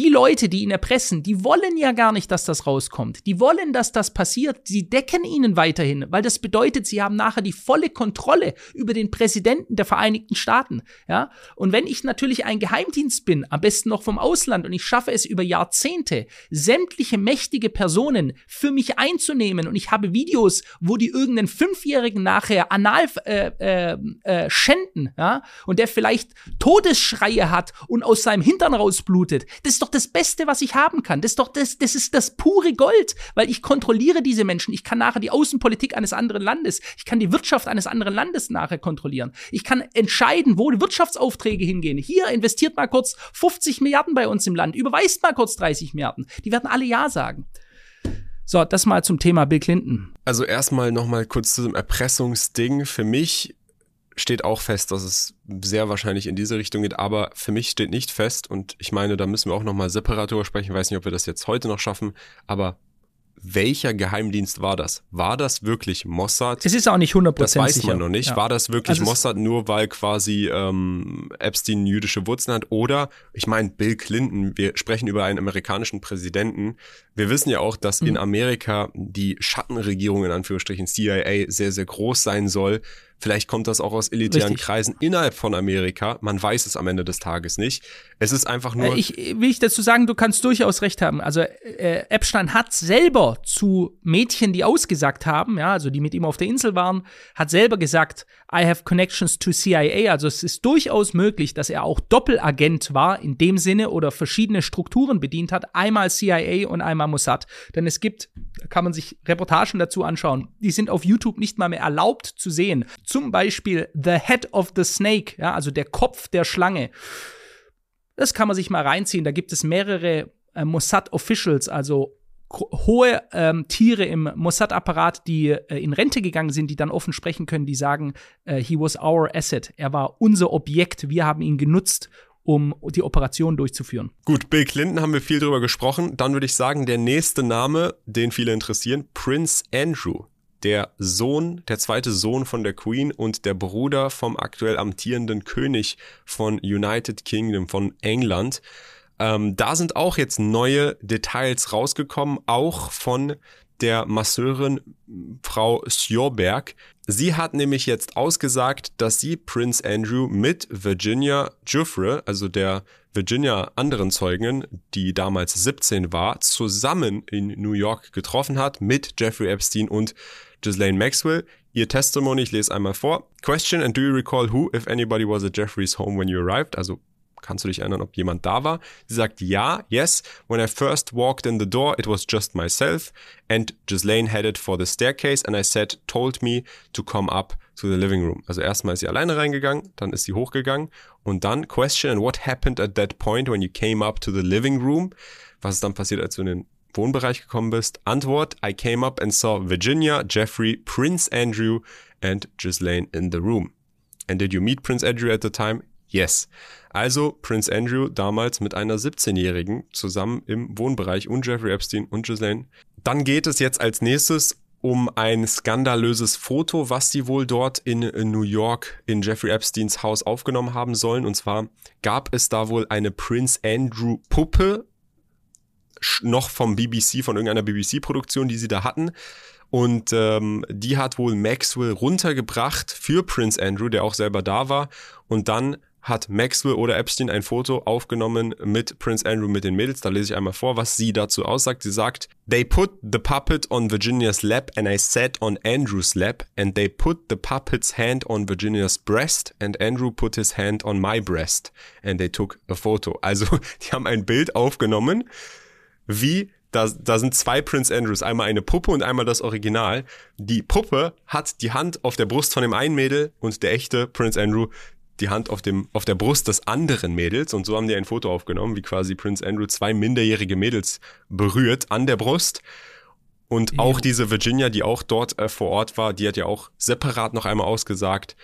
die Leute, die ihn erpressen, die wollen ja gar nicht, dass das rauskommt. Die wollen, dass das passiert. Sie decken ihnen weiterhin, weil das bedeutet, sie haben nachher die volle Kontrolle über den Präsidenten der Vereinigten Staaten. Ja? Und wenn ich natürlich ein Geheimdienst bin, am besten noch vom Ausland, und ich schaffe es über Jahrzehnte, sämtliche mächtige Personen für mich einzunehmen, und ich habe Videos, wo die irgendeinen Fünfjährigen nachher anal äh, äh, äh, schänden, ja, und der vielleicht Todesschreie hat und aus seinem Hintern rausblutet, das ist doch das Beste, was ich haben kann. Das ist doch das, das ist das pure Gold, weil ich kontrolliere diese Menschen. Ich kann nachher die Außenpolitik eines anderen Landes, ich kann die Wirtschaft eines anderen Landes nachher kontrollieren. Ich kann entscheiden, wo die Wirtschaftsaufträge hingehen. Hier investiert mal kurz 50 Milliarden bei uns im Land, überweist mal kurz 30 Milliarden. Die werden alle Ja sagen. So, das mal zum Thema Bill Clinton. Also erstmal nochmal kurz zu dem Erpressungsding. Für mich steht auch fest, dass es sehr wahrscheinlich in diese Richtung geht, aber für mich steht nicht fest und ich meine, da müssen wir auch nochmal separat drüber sprechen, ich weiß nicht, ob wir das jetzt heute noch schaffen, aber welcher Geheimdienst war das? War das wirklich Mossad? Es ist auch nicht 100% Das weiß sicher. man noch nicht. Ja. War das wirklich Also Mossad nur, weil quasi ähm, Epstein jüdische Wurzeln hat? Oder, ich meine, Bill Clinton, wir sprechen über einen amerikanischen Präsidenten. Wir wissen ja auch, dass Mhm. in Amerika die Schattenregierung in Anführungsstrichen CIA sehr, sehr groß sein soll. Vielleicht kommt das auch aus elitären Richtig. Kreisen innerhalb von Amerika. Man weiß es am Ende des Tages nicht. Es ist einfach nur. Äh, Ich will ich dazu sagen, du kannst durchaus recht haben. Also äh, Epstein hat selber zu Mädchen, die ausgesagt haben, ja, also die mit ihm auf der Insel waren, hat selber gesagt, I have connections to CIA. Also es ist durchaus möglich, dass er auch Doppelagent war in dem Sinne oder verschiedene Strukturen bedient hat, einmal CIA und einmal Mossad. Denn es gibt, da kann man sich Reportagen dazu anschauen, die sind auf YouTube nicht mal mehr erlaubt zu sehen. Zum Beispiel The Head of the Snake, ja, also der Kopf der Schlange. Das kann man sich mal reinziehen. Da gibt es mehrere äh, Mossad-Officials, also gro- hohe ähm, Tiere im Mossad-Apparat, die äh, in Rente gegangen sind, die dann offen sprechen können, die sagen, äh, he was our asset. Er war unser Objekt. Wir haben ihn genutzt, um die Operation durchzuführen. Gut, Bill Clinton haben wir viel drüber gesprochen. Dann würde ich sagen, der nächste Name, den viele interessieren, Prince Andrew. Der Sohn, der zweite Sohn von der Queen und der Bruder vom aktuell amtierenden König von United Kingdom, von England. Ähm, da sind auch jetzt neue Details rausgekommen, auch von der Masseurin Frau Sjorberg. Sie hat nämlich jetzt ausgesagt, dass sie Prince Andrew mit Virginia Giuffre, also der Virginia anderen Zeugin, die damals 17 war, zusammen in New York getroffen hat mit Jeffrey Epstein und Ghislaine Maxwell. Ihr Testimony, ich lese einmal vor. Question and do you recall who, if anybody was at Jeffrey's home when you arrived? Also Kannst du dich erinnern, ob jemand da war? Sie sagt ja, yes. When I first walked in the door, it was just myself and Ghislaine headed for the staircase and I said, told me to come up to the living room. Also erstmal ist sie alleine reingegangen, dann ist sie hochgegangen und dann question and what happened at that point when you came up to the living room? Was ist dann passiert, als du in den Wohnbereich gekommen bist? Antwort, I came up and saw Virginia, Jeffrey, Prince Andrew and Ghislaine in the room. And did you meet Prince Andrew at the time? Yes. Also Prince Andrew damals mit einer 17-Jährigen zusammen im Wohnbereich und Jeffrey Epstein und Ghislaine. Dann geht es jetzt als nächstes um ein skandalöses Foto, was sie wohl dort in New York in Jeffrey Epsteins Haus aufgenommen haben sollen. Und zwar gab es da wohl eine Prince Andrew Puppe, noch vom BBC, von irgendeiner BBC-Produktion, die sie da hatten. Und ähm, die hat wohl Maxwell runtergebracht für Prince Andrew, der auch selber da war. Und dann hat Maxwell oder Epstein ein Foto aufgenommen mit Prince Andrew mit den Mädels. Da lese ich einmal vor, was sie dazu aussagt. Sie sagt, They put the puppet on Virginia's lap and I sat on Andrew's lap and they put the puppet's hand on Virginia's breast and Andrew put his hand on my breast and they took a photo. Also, die haben ein Bild aufgenommen, wie da, da sind zwei Prince Andrews, einmal eine Puppe und einmal das Original. Die Puppe hat die Hand auf der Brust von dem einen Mädel und der echte Prince Andrew die Hand auf, dem, auf der Brust des anderen Mädels. Und so haben die ein Foto aufgenommen, wie quasi Prince Andrew zwei minderjährige Mädels berührt an der Brust. Und auch diese Virginia, die auch dort äh, vor Ort war, die hat ja auch separat noch einmal ausgesagt,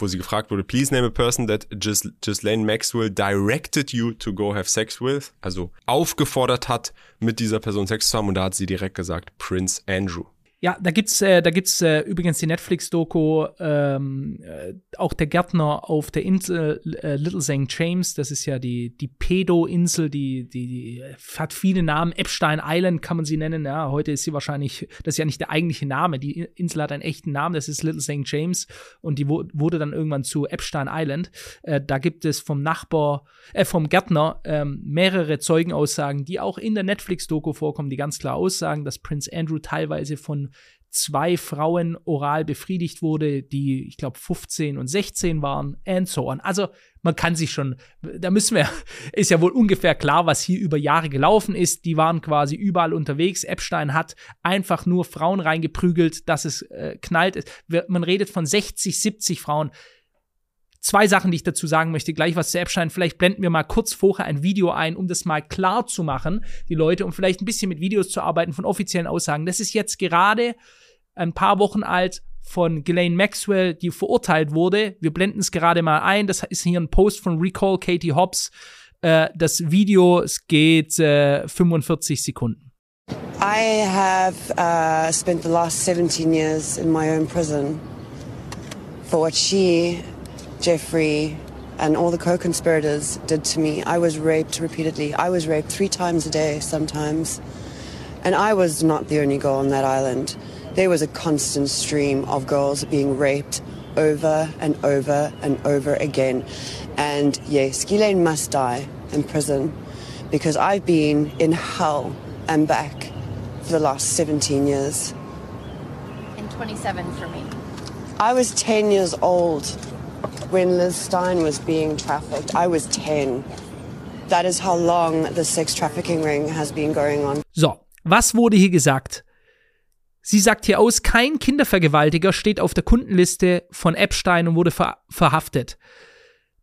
wo sie gefragt wurde, please name a person that Ghislaine Maxwell directed you to go have sex with, also aufgefordert hat, mit dieser Person Sex zu haben. Und da hat sie direkt gesagt, Prince Andrew. Ja, da gibt's, äh, da gibt's äh, übrigens die Netflix-Doku, ähm, äh, auch der Gärtner auf der Insel äh, Little St. James, das ist ja die, die Pedo-Insel, die, die, die hat viele Namen. Epstein Island kann man sie nennen. Ja, heute ist sie wahrscheinlich, das ist ja nicht der eigentliche Name. Die Insel hat einen echten Namen, das ist Little St. James und die wo, wurde dann irgendwann zu Epstein Island. Äh, da gibt es vom Nachbar, äh, vom Gärtner ähm, mehrere Zeugenaussagen, die auch in der Netflix-Doku vorkommen, die ganz klar aussagen, dass Prince Andrew teilweise von zwei Frauen oral befriedigt wurde, die, ich glaube, 15 und 16 waren, and so on. Also man kann sich schon, da müssen wir, ist ja wohl ungefähr klar, was hier über Jahre gelaufen ist. Die waren quasi überall unterwegs. Epstein hat einfach nur Frauen reingeprügelt, dass es äh, knallt. Man redet von 60, 70 Frauen. Zwei Sachen, die ich dazu sagen möchte. Gleich was zu Epstein. Vielleicht blenden wir mal kurz vorher ein Video ein, um das mal klar zu machen, die Leute, um vielleicht ein bisschen mit Videos zu arbeiten von offiziellen Aussagen. Das ist jetzt gerade ein paar Wochen alt von Ghislaine Maxwell, die verurteilt wurde. Wir blenden es gerade mal ein. Das ist hier ein Post von Recall Katie Hobbs. Äh, das Video, es geht äh, 45 Sekunden. I have uh, spent the last 17 years in my own prison for what she Jeffrey, and all the co conspirators did to me. I was raped repeatedly. I was raped three times a day sometimes. And I was not the only girl on that island. There was a constant stream of girls being raped over and over and over again. And yes, Ghislaine must die in prison because I've been in hell and back for the last 17 years. And 27 for me. I was 10 years old when Liz Stein was being trafficked. I was 10. That is how long the sex trafficking ring has been going on. So, was wurde hier gesagt? Sie sagt hier aus, kein Kindervergewaltiger steht auf der Kundenliste von Epstein und wurde ver verhaftet.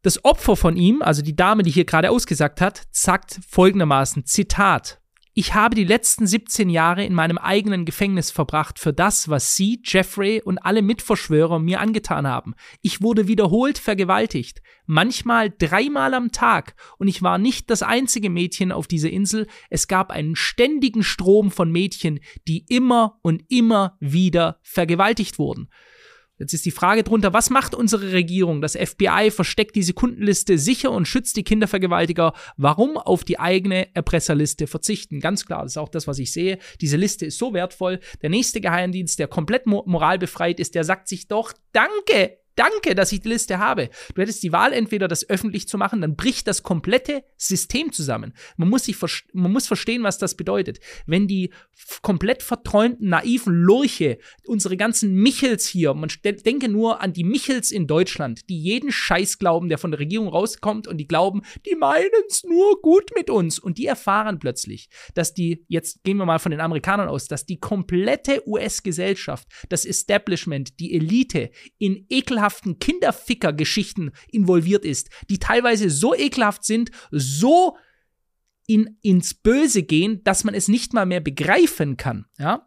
Das Opfer von ihm, also die Dame, die hier gerade ausgesagt hat, sagt folgendermaßen, Zitat, ich habe die letzten 17 Jahre in meinem eigenen Gefängnis verbracht für das, was Sie, Jeffrey und alle Mitverschwörer mir angetan haben. Ich wurde wiederholt vergewaltigt, manchmal dreimal am Tag, und ich war nicht das einzige Mädchen auf dieser Insel. Es gab einen ständigen Strom von Mädchen, die immer und immer wieder vergewaltigt wurden. Jetzt ist die Frage drunter, was macht unsere Regierung? Das FBI versteckt diese Kundenliste sicher und schützt die Kindervergewaltiger. Warum auf die eigene Erpresserliste verzichten? Ganz klar, das ist auch das, was ich sehe. Diese Liste ist so wertvoll. Der nächste Geheimdienst, der komplett moralbefreit ist, der sagt sich doch, danke, Danke, dass ich die Liste habe. Du hättest die Wahl entweder das öffentlich zu machen, dann bricht das komplette System zusammen. Man muss sich man muss verstehen, was das bedeutet. Wenn die komplett verträumten, naiven Lurche, unsere ganzen Michels hier, man denke nur an die Michels in Deutschland, die jeden Scheiß glauben, der von der Regierung rauskommt und die glauben, die meinen es nur gut mit uns und die erfahren plötzlich, dass die jetzt gehen wir mal von den Amerikanern aus, dass die komplette US-Gesellschaft, das Establishment, die Elite in ekelhaften ekelhaften Kinderficker-Geschichten involviert ist, die teilweise so ekelhaft sind, so in, ins Böse gehen, dass man es nicht mal mehr begreifen kann, ja.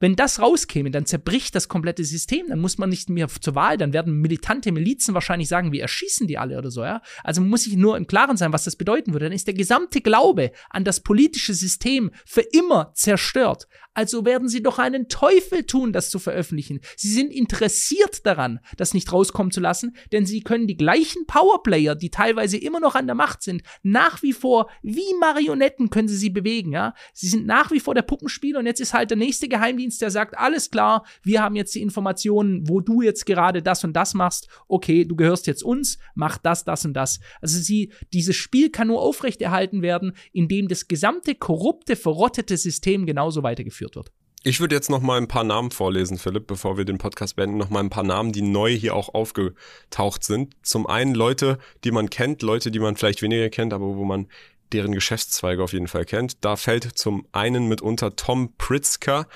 Wenn das rauskäme, dann zerbricht das komplette System, dann muss man nicht mehr zur Wahl, dann werden militante Milizen wahrscheinlich sagen, wir erschießen die alle oder so, ja. Also man muss sich nur im Klaren sein, was das bedeuten würde. Dann ist der gesamte Glaube an das politische System für immer zerstört. Also werden sie doch einen Teufel tun, das zu veröffentlichen. Sie sind interessiert daran, das nicht rauskommen zu lassen, denn sie können die gleichen Powerplayer, die teilweise immer noch an der Macht sind, nach wie vor wie Marionetten können sie sie bewegen, ja. Sie sind nach wie vor der Puppenspieler und jetzt ist halt der nächste Geheimdienst, der sagt, alles klar, wir haben jetzt die Informationen, wo du jetzt gerade das und das machst. Okay, du gehörst jetzt uns, mach das, das und das. Also sie, dieses Spiel kann nur aufrechterhalten werden, indem das gesamte korrupte, verrottete System genauso weitergeführt geführt wird. Ich würde jetzt noch mal ein paar Namen vorlesen, Philipp, bevor wir den Podcast beenden. Noch mal ein paar Namen, die neu hier auch aufgetaucht sind. Zum einen Leute, die man kennt, Leute, die man vielleicht weniger kennt, aber wo man deren Geschäftszweige auf jeden Fall kennt. Da fällt zum einen mitunter Tom Pritzker,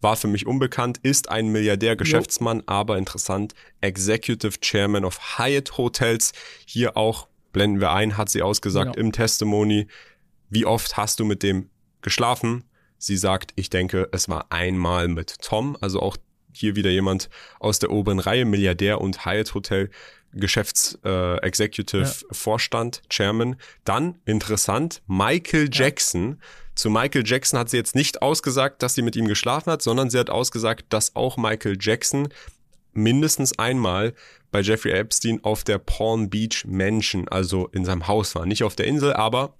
war für mich unbekannt, ist ein Milliardär, Geschäftsmann, jo. aber interessant, Executive Chairman of Hyatt Hotels. Hier auch blenden wir ein, hat sie ausgesagt ja. im Testimony. Wie oft hast du mit dem geschlafen? Sie sagt, ich denke, es war einmal mit Tom, also auch hier wieder jemand aus der oberen Reihe, Milliardär und Hyatt Hotel Geschäfts äh, Executive ja. Vorstand, Chairman. Dann interessant, Michael Jackson. Ja. Zu Michael Jackson hat sie jetzt nicht ausgesagt, dass sie mit ihm geschlafen hat, sondern sie hat ausgesagt, dass auch Michael Jackson mindestens einmal bei Jeffrey Epstein auf der Palm Beach Mansion, also in seinem Haus war. Nicht auf der Insel, aber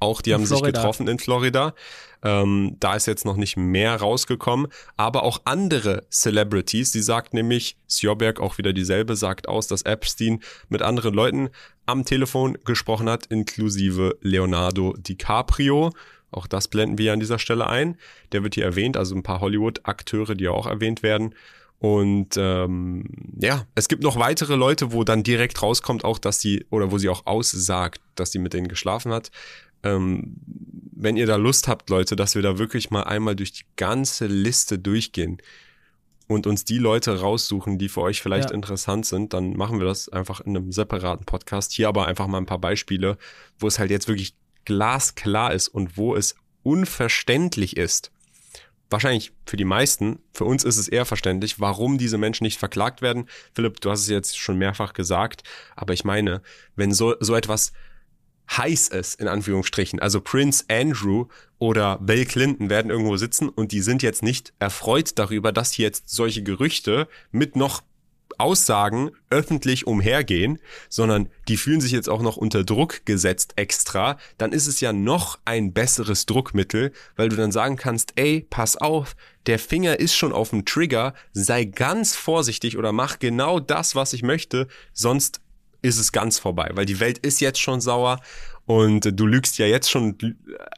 auch die in haben Florida. sich getroffen in Florida. Ähm, da ist jetzt noch nicht mehr rausgekommen, aber auch andere Celebrities, die sagt nämlich, Sjoberg auch wieder dieselbe, sagt aus, dass Epstein mit anderen Leuten am Telefon gesprochen hat, inklusive Leonardo DiCaprio. Auch das blenden wir an dieser Stelle ein. Der wird hier erwähnt, also ein paar Hollywood-Akteure, die auch erwähnt werden. Und ähm, ja, es gibt noch weitere Leute, wo dann direkt rauskommt, auch dass sie, oder wo sie auch aussagt, dass sie mit denen geschlafen hat. Ähm, wenn ihr da Lust habt, Leute, dass wir da wirklich mal einmal durch die ganze Liste durchgehen und uns die Leute raussuchen, die für euch vielleicht ja. interessant sind, dann machen wir das einfach in einem separaten Podcast. Hier aber einfach mal ein paar Beispiele, wo es halt jetzt wirklich glasklar ist und wo es unverständlich ist, wahrscheinlich für die meisten, für uns ist es eher verständlich, warum diese Menschen nicht verklagt werden. Philipp, du hast es jetzt schon mehrfach gesagt, aber ich meine, wenn so, so etwas heiß ist, in Anführungsstrichen, also Prince Andrew oder Bill Clinton werden irgendwo sitzen und die sind jetzt nicht erfreut darüber, dass hier jetzt solche Gerüchte mit noch Aussagen öffentlich umhergehen, sondern die fühlen sich jetzt auch noch unter Druck gesetzt extra, dann ist es ja noch ein besseres Druckmittel, weil du dann sagen kannst, ey, pass auf, der Finger ist schon auf dem Trigger, sei ganz vorsichtig oder mach genau das, was ich möchte, sonst ist es ganz vorbei, weil die Welt ist jetzt schon sauer und du lügst ja jetzt schon,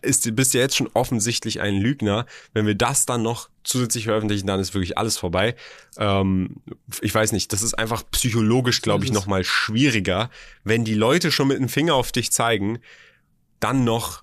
ist, bist ja jetzt schon offensichtlich ein Lügner. Wenn wir das dann noch zusätzlich veröffentlichen, dann ist wirklich alles vorbei. Ähm, ich weiß nicht, das ist einfach psychologisch, glaube ich, nochmal schwieriger, wenn die Leute schon mit dem Finger auf dich zeigen, dann noch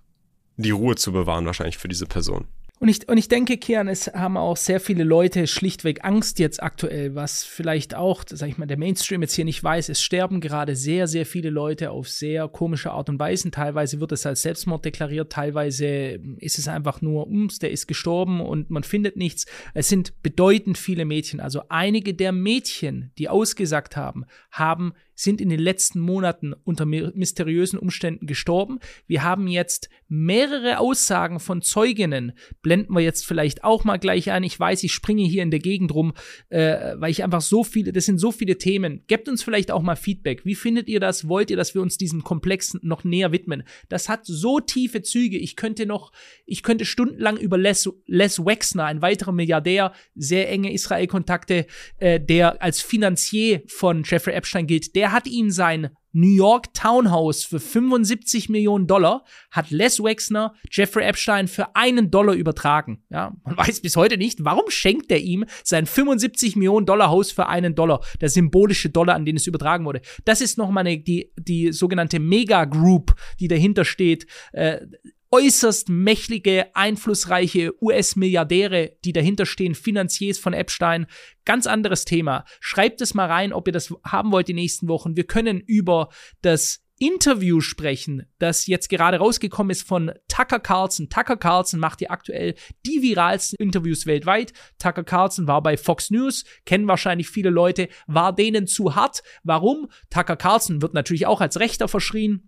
die Ruhe zu bewahren, wahrscheinlich für diese Person. Und ich, und ich denke, Kian, es haben auch sehr viele Leute schlichtweg Angst jetzt aktuell, was vielleicht auch, sag ich mal, der Mainstream jetzt hier nicht weiß. Es sterben gerade sehr, sehr viele Leute auf sehr komische Art und Weise. Teilweise wird es als Selbstmord deklariert, teilweise ist es einfach nur, ums, der ist gestorben und man findet nichts. Es sind bedeutend viele Mädchen. Also einige der Mädchen, die ausgesagt haben, haben sind in den letzten Monaten unter mysteriösen Umständen gestorben. Wir haben jetzt mehrere Aussagen von Zeuginnen, blenden wir jetzt vielleicht auch mal gleich ein. Ich weiß, ich springe hier in der Gegend rum, äh, weil ich einfach so viele, das sind so viele Themen. Gebt uns vielleicht auch mal Feedback. Wie findet ihr das? Wollt ihr, dass wir uns diesem Komplex noch näher widmen? Das hat so tiefe Züge. Ich könnte noch, ich könnte stundenlang über Les, Les Wexner, ein weiterer Milliardär, sehr enge Israel-Kontakte, äh, der als Finanzier von Jeffrey Epstein gilt, der hat ihm sein New York Townhouse für 75 Millionen Dollar, hat Les Wexner Jeffrey Epstein für einen Dollar übertragen. Ja, man weiß bis heute nicht, warum schenkt er ihm sein 75 Millionen Dollar Haus für einen Dollar, der symbolische Dollar, an den es übertragen wurde. Das ist nochmal die, die sogenannte Mega Group, die dahinter steht. Äh, äußerst mächtige, einflussreiche US-Milliardäre, die dahinter stehen, Finanziers von Epstein. Ganz anderes Thema. Schreibt es mal rein, ob ihr das haben wollt die nächsten Wochen. Wir können über das Interview sprechen, das jetzt gerade rausgekommen ist von Tucker Carlson. Tucker Carlson macht ja aktuell die viralsten Interviews weltweit. Tucker Carlson war bei Fox News, kennen wahrscheinlich viele Leute, war denen zu hart. Warum? Tucker Carlson wird natürlich auch als Rechter verschrien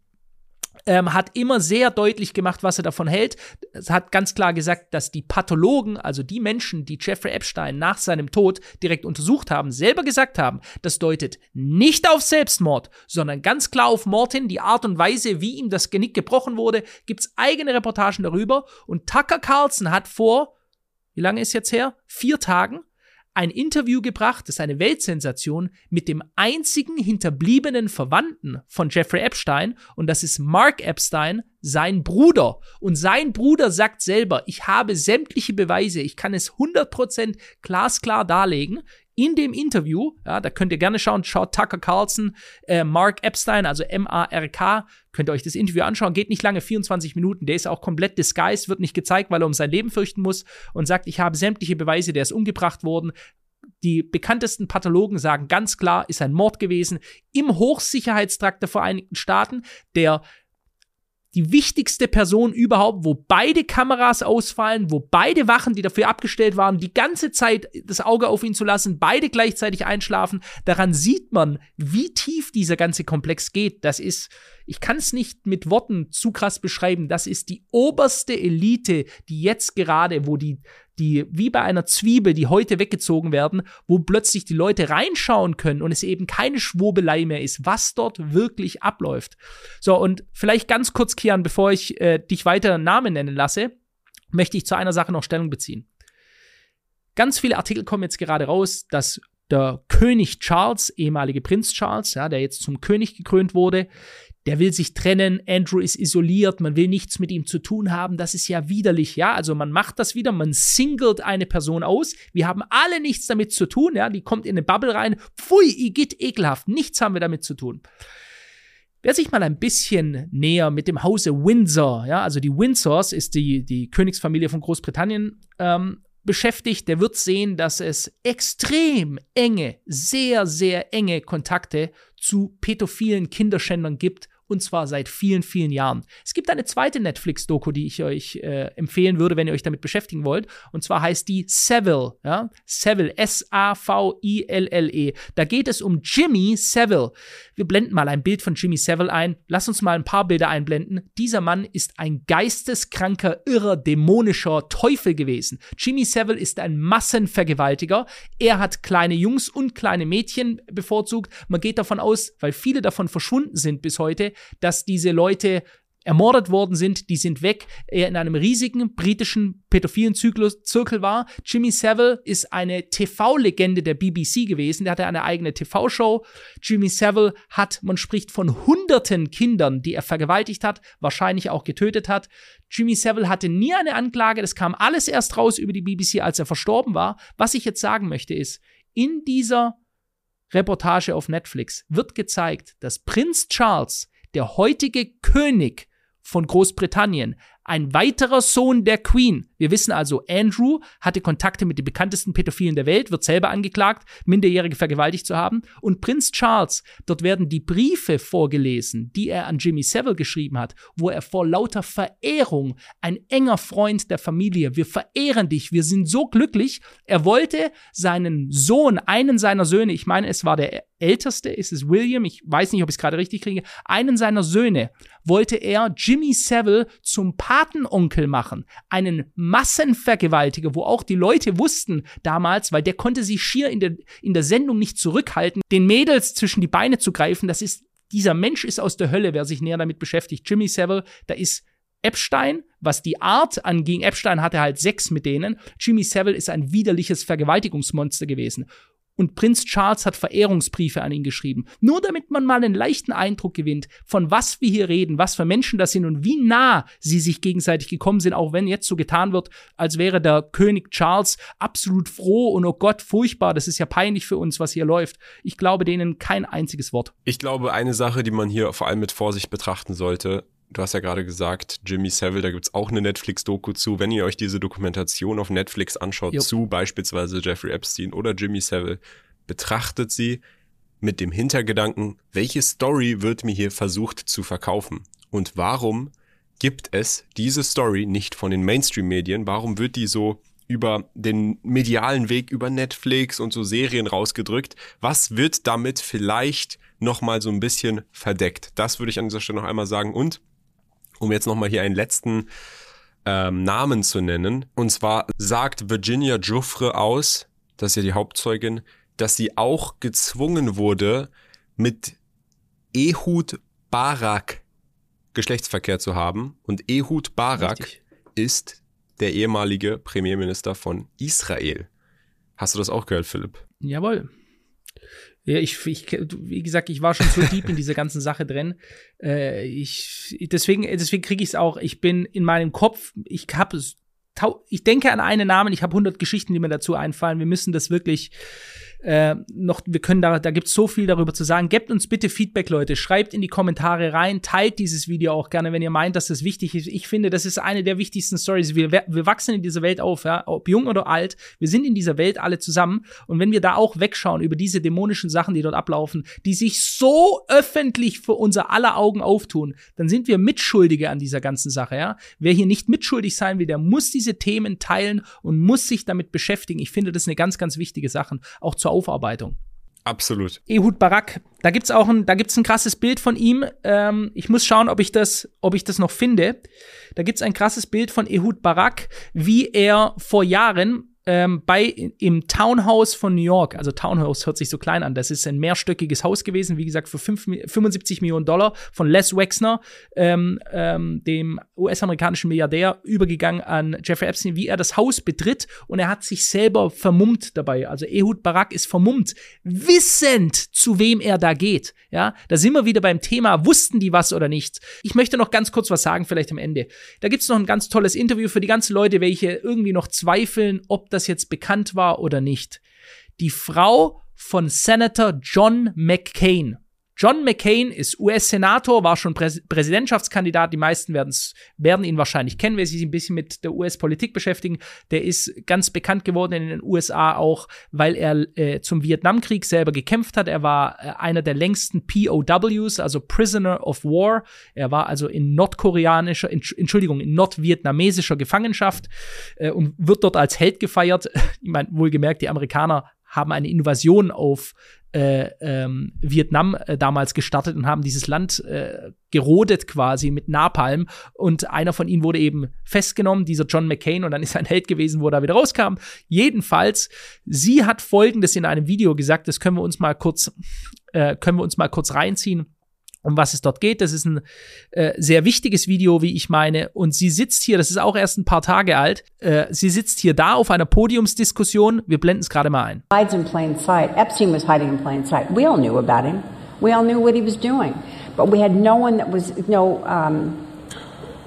ähm, hat immer sehr deutlich gemacht, was er davon hält. Es hat ganz klar gesagt, dass die Pathologen, also die Menschen, die Jeffrey Epstein nach seinem Tod direkt untersucht haben, selber gesagt haben, das deutet nicht auf Selbstmord, sondern ganz klar auf Mortin. Die Art und Weise, wie ihm das Genick gebrochen wurde, gibt's eigene Reportagen darüber. Und Tucker Carlson hat vor, wie lange ist jetzt her? Vier Tagen ein Interview gebracht, das ist eine Weltsensation, mit dem einzigen hinterbliebenen Verwandten von Jeffrey Epstein und das ist Mark Epstein, sein Bruder. Und sein Bruder sagt selber, ich habe sämtliche Beweise, ich kann es 100% glasklar darlegen in dem Interview, ja, da könnt ihr gerne schauen, schaut Tucker Carlson, äh, Mark Epstein, also M-A-R-K, könnt ihr euch das Interview anschauen, geht nicht lange, 24 Minuten, der ist auch komplett disguised, wird nicht gezeigt, weil er um sein Leben fürchten muss und sagt, ich habe sämtliche Beweise, der ist umgebracht worden. Die bekanntesten Pathologen sagen ganz klar, ist ein Mord gewesen im Hochsicherheitstrakt der Vereinigten Staaten, der die wichtigste Person überhaupt, wo beide Kameras ausfallen, wo beide Wachen, die dafür abgestellt waren, die ganze Zeit das Auge auf ihn zu lassen, beide gleichzeitig einschlafen. Daran sieht man, wie tief dieser ganze Komplex geht. Das ist, ich kann es nicht mit Worten zu krass beschreiben. Das ist die oberste Elite, die jetzt gerade, wo die die wie bei einer Zwiebel, die heute weggezogen werden, wo plötzlich die Leute reinschauen können und es eben keine Schwurbelei mehr ist, was dort wirklich abläuft. So, und vielleicht ganz kurz, Kian, bevor ich äh, dich weiter Namen nennen lasse, möchte ich zu einer Sache noch Stellung beziehen. Ganz viele Artikel kommen jetzt gerade raus, dass der König Charles, ehemalige Prinz Charles, ja, der jetzt zum König gekrönt wurde, der will sich trennen, Andrew ist isoliert, man will nichts mit ihm zu tun haben, das ist ja widerlich, ja, also man macht das wieder, man singelt eine Person aus, wir haben alle nichts damit zu tun, ja, die kommt in eine Bubble rein, pfui, Igitt, ekelhaft, nichts haben wir damit zu tun. Wer sich mal ein bisschen näher mit dem Hause Windsor, ja, also die Windsors ist die, die Königsfamilie von Großbritannien, ähm, beschäftigt, der wird sehen, dass es extrem enge, sehr, sehr enge Kontakte zu pädophilen Kinderschändern gibt und zwar seit vielen, vielen Jahren. Es gibt eine zweite Netflix-Doku, die ich euch äh, empfehlen würde, wenn ihr euch damit beschäftigen wollt. Und zwar heißt die Savile. Ja? Savile, S-A-V-I-L-L-E. Da geht es um Jimmy Savile. Wir blenden mal ein Bild von Jimmy Savile ein. Lass uns mal ein paar Bilder einblenden. Dieser Mann ist ein geisteskranker, irrer, dämonischer Teufel gewesen. Jimmy Savile ist ein Massenvergewaltiger. Er hat kleine Jungs und kleine Mädchen bevorzugt. Man geht davon aus, weil viele davon verschwunden sind bis heute, dass diese Leute ermordet worden sind, die sind weg. Er in einem riesigen britischen pädophilen Zyklus, Zirkel war. Jimmy Savile ist eine TV-Legende der BBC gewesen. Der hatte eine eigene TV-Show. Jimmy Savile hat, man spricht von hunderten Kindern, die er vergewaltigt hat, wahrscheinlich auch getötet hat. Jimmy Savile hatte nie eine Anklage. Das kam alles erst raus über die BBC, als er verstorben war. Was ich jetzt sagen möchte ist, in dieser Reportage auf Netflix wird gezeigt, dass Prinz Charles der heutige König von Großbritannien ein weiterer Sohn der Queen. Wir wissen also, Andrew hatte Kontakte mit den bekanntesten Pädophilen der Welt, wird selber angeklagt, Minderjährige vergewaltigt zu haben. Und Prinz Charles, dort werden die Briefe vorgelesen, die er an Jimmy Savile geschrieben hat, wo er vor lauter Verehrung, ein enger Freund der Familie, wir verehren dich, wir sind so glücklich. Er wollte seinen Sohn, einen seiner Söhne, ich meine, es war der älteste, ist es William, ich weiß nicht, ob ich es gerade richtig kriege, einen seiner Söhne wollte er Jimmy Savile zum Patenonkel machen. Einen Massenvergewaltiger, wo auch die Leute wussten damals, weil der konnte sich schier in der, in der Sendung nicht zurückhalten, den Mädels zwischen die Beine zu greifen. Das ist, dieser Mensch ist aus der Hölle, wer sich näher damit beschäftigt. Jimmy Savile, da ist Epstein, was die Art anging, Epstein hatte halt Sex mit denen. Jimmy Savile ist ein widerliches Vergewaltigungsmonster gewesen und Prinz Charles hat Verehrungsbriefe an ihn geschrieben. Nur damit man mal einen leichten Eindruck gewinnt, von was wir hier reden, was für Menschen das sind und wie nah sie sich gegenseitig gekommen sind, auch wenn jetzt so getan wird, als wäre der König Charles absolut froh und oh Gott, furchtbar, das ist ja peinlich für uns, was hier läuft. Ich glaube denen kein einziges Wort. Ich glaube, eine Sache, die man hier vor allem mit Vorsicht betrachten sollte, du hast ja gerade gesagt, Jimmy Savile, da gibt's auch eine Netflix-Doku zu. Wenn ihr euch diese Dokumentation auf Netflix anschaut, jo. zu beispielsweise Jeffrey Epstein oder Jimmy Savile, betrachtet sie mit dem Hintergedanken, welche Story wird mir hier versucht zu verkaufen? Und warum gibt es diese Story nicht von den Mainstream-Medien? Warum wird die so über den medialen Weg, über Netflix und so Serien rausgedrückt? Was wird damit vielleicht nochmal so ein bisschen verdeckt? Das würde ich an dieser Stelle noch einmal sagen. Und um jetzt nochmal hier einen letzten ähm, Namen zu nennen. Und zwar sagt Virginia Joffre aus, das ist ja die Hauptzeugin, dass sie auch gezwungen wurde, mit Ehud Barak Geschlechtsverkehr zu haben. Und Ehud Barak Richtig. ist der ehemalige Premierminister von Israel. Hast du das auch gehört, Philipp? Jawohl. Ja, ich, ich, wie gesagt, ich war schon so deep in dieser ganzen Sache drin. Äh, ich, deswegen, deswegen kriege ich es auch. Ich bin in meinem Kopf, ich habe ich denke an einen Namen, ich habe hundert Geschichten, die mir dazu einfallen. Wir müssen das wirklich äh, noch, wir können da, da gibt's so viel darüber zu sagen. Gebt uns bitte Feedback, Leute. Schreibt in die Kommentare rein, teilt dieses Video auch gerne, wenn ihr meint, dass das wichtig ist. Ich finde, das ist eine der wichtigsten Stories. Wir, wir wachsen in dieser Welt auf, ja, ob jung oder alt. Wir sind in dieser Welt alle zusammen. Und wenn wir da auch wegschauen über diese dämonischen Sachen, die dort ablaufen, die sich so öffentlich für unser aller Augen auftun, dann sind wir Mitschuldige an dieser ganzen Sache, ja. Wer hier nicht mitschuldig sein will, der muss diese Themen teilen und muss sich damit beschäftigen. Ich finde, das ist eine ganz, ganz wichtige Sache, auch zur Aufarbeitung. Absolut. Ehud Barak, da gibt's auch ein, da gibt's ein krasses Bild von ihm. Ähm, ich muss schauen, ob ich das, ob ich das noch finde. Da gibt's ein krasses Bild von Ehud Barak, wie er vor Jahren ähm, bei, im Townhouse von New York, also Townhouse hört sich so klein an, das ist ein mehrstöckiges Haus gewesen, wie gesagt, für 5, 75 Millionen Dollar von Les Wexner, ähm, ähm, dem US-amerikanischen Milliardär, übergegangen an Jeffrey Epstein, wie er das Haus betritt und er hat sich selber vermummt dabei. Also Ehud Barak ist vermummt, wissend, zu wem er da geht. Ja, da sind wir wieder beim Thema, wussten die was oder nicht. Ich möchte noch ganz kurz was sagen, vielleicht am Ende. Da gibt's noch ein ganz tolles Interview für die ganzen Leute, welche irgendwie noch zweifeln, ob das das jetzt bekannt war oder nicht. Die Frau von Senator John McCain John McCain ist US-Senator, war schon Präs Präsidentschaftskandidat. Die meisten werden ihn wahrscheinlich kennen, wer sich ein bisschen mit der US-Politik beschäftigen. Der ist ganz bekannt geworden in den USA auch, weil er äh, zum Vietnamkrieg selber gekämpft hat. Er war äh, einer der längsten POWs, also Prisoner of War. Er war also in nordkoreanischer, Entschuldigung, in nordvietnamesischer Gefangenschaft äh, und wird dort als Held gefeiert. Ich meine, wohlgemerkt, die Amerikaner haben eine Invasion auf äh, ähm, Vietnam äh, damals gestartet und haben dieses Land äh, gerodet quasi mit Napalm. Und einer von ihnen wurde eben festgenommen, dieser John McCain, und dann ist er ein Held gewesen, wo er wieder rauskam. Jedenfalls, sie hat Folgendes in einem Video gesagt, das können wir uns mal kurz, äh, können wir uns mal kurz reinziehen um was es dort geht. Das ist ein äh, sehr wichtiges Video, wie ich meine. Und sie sitzt hier, das ist auch erst ein paar Tage alt, äh, sie sitzt hier da auf einer Podiumsdiskussion. Wir blenden es gerade mal ein. Hides in plain sight. Epstein was hiding in plain sight. We all knew about him. We all knew what he was doing. But we had no one that was, no um,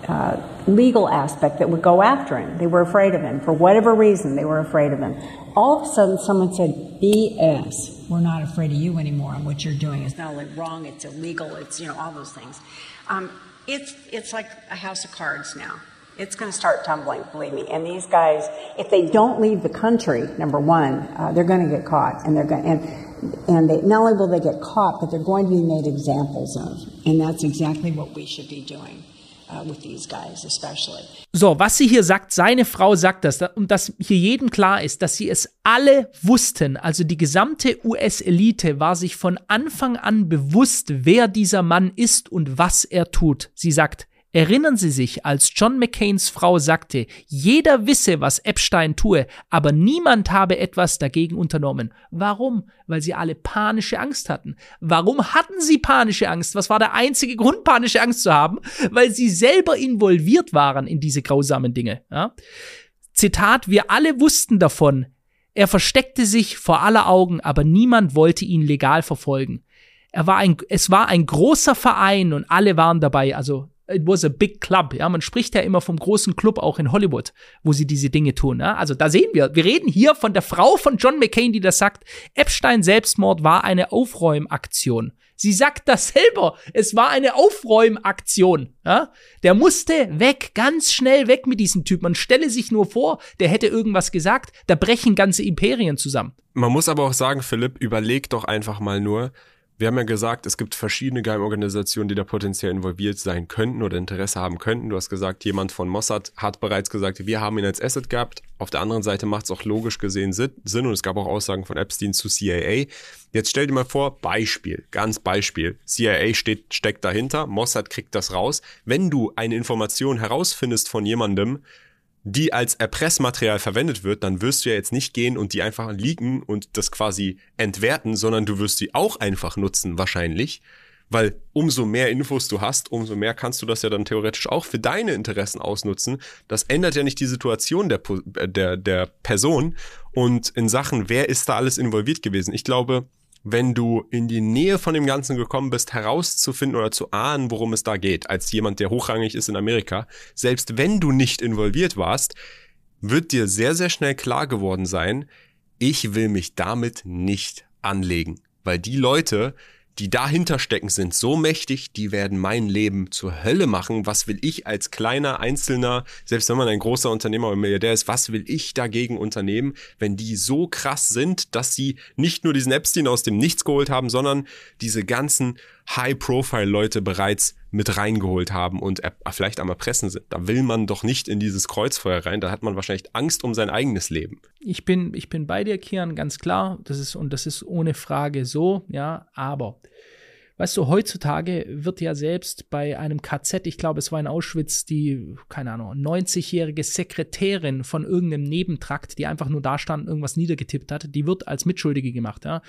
uh, legal aspect that would go after him. They were afraid of him. For whatever reason, they were afraid of him. All of a sudden, someone said, BS we're not afraid of you anymore and what you're doing is not only wrong, it's illegal, it's, you know, all those things. Um, it's, it's like a house of cards now. It's going to start tumbling, believe me. And these guys, if they don't leave the country, number one, uh, they're going to get caught, and they're going and and they, not only will they get caught, but they're going to be made examples of. And that's exactly what we should be doing. Uh. So, was sie hier sagt, seine Frau sagt das, und dass hier jedem klar ist, dass sie es alle wussten, also die gesamte US-Elite war sich von Anfang an bewusst, wer dieser Mann ist und was er tut. Sie sagt, Erinnern Sie sich, als John McCains Frau sagte, jeder wisse, was Epstein tue, aber niemand habe etwas dagegen unternommen. Warum? Weil sie alle panische Angst hatten. Warum hatten sie panische Angst? Was war der einzige Grund, panische Angst zu haben? Weil sie selber involviert waren in diese grausamen Dinge. Ja? Zitat, wir alle wussten davon. Er versteckte sich vor aller Augen, aber niemand wollte ihn legal verfolgen. Er war ein, es war ein großer Verein und alle waren dabei, also it was a big club. Ja, man spricht ja immer vom großen Club auch in Hollywood, wo sie diese Dinge tun. Ja? Also da sehen wir, wir reden hier von der Frau von John McCain, die das sagt. Epstein Selbstmord war eine Aufräumaktion. Sie sagt das selber. Es war eine Aufräumaktion. Ja? Der musste weg, ganz schnell weg mit diesem Typ. Man stelle sich nur vor, der hätte irgendwas gesagt, da brechen ganze Imperien zusammen. Man muss aber auch sagen, Philipp, überleg doch einfach mal nur, wir haben ja gesagt, es gibt verschiedene Geheimorganisationen, die da potenziell involviert sein könnten oder Interesse haben könnten. Du hast gesagt, jemand von Mossad hat bereits gesagt, wir haben ihn als Asset gehabt. Auf der anderen Seite macht es auch logisch gesehen Sinn und es gab auch Aussagen von Epstein zu CIA. Jetzt stell dir mal vor, Beispiel, ganz Beispiel. CIA steht, steckt dahinter, Mossad kriegt das raus. Wenn du eine Information herausfindest von jemandem, die als Erpressmaterial verwendet wird, dann wirst du ja jetzt nicht gehen und die einfach liegen und das quasi entwerten, sondern du wirst sie auch einfach nutzen, wahrscheinlich. Weil umso mehr Infos du hast, umso mehr kannst du das ja dann theoretisch auch für deine Interessen ausnutzen. Das ändert ja nicht die Situation der, der, der Person. Und in Sachen, wer ist da alles involviert gewesen? Ich glaube, wenn du in die Nähe von dem Ganzen gekommen bist, herauszufinden oder zu ahnen, worum es da geht, als jemand, der hochrangig ist in Amerika, selbst wenn du nicht involviert warst, wird dir sehr, sehr schnell klar geworden sein, ich will mich damit nicht anlegen, weil die Leute, die dahinter stecken, sind so mächtig, die werden mein Leben zur Hölle machen. Was will ich als kleiner Einzelner, selbst wenn man ein großer Unternehmer oder Milliardär ist, was will ich dagegen unternehmen, wenn die so krass sind, dass sie nicht nur diesen Epstein aus dem Nichts geholt haben, sondern diese ganzen High-Profile-Leute bereits mit reingeholt haben und vielleicht am Erpressen sind. Da will man doch nicht in dieses Kreuzfeuer rein, da hat man wahrscheinlich Angst um sein eigenes Leben. Ich bin, ich bin bei dir, Kian, ganz klar. Das ist, und das ist ohne Frage so, ja, aber Weißt du, heutzutage wird ja selbst bei einem KZ, ich glaube, es war in Auschwitz, die, keine Ahnung, 90-jährige Sekretärin von irgendeinem Nebentrakt, die einfach nur da stand, irgendwas niedergetippt hat, die wird als Mitschuldige gemacht, ja.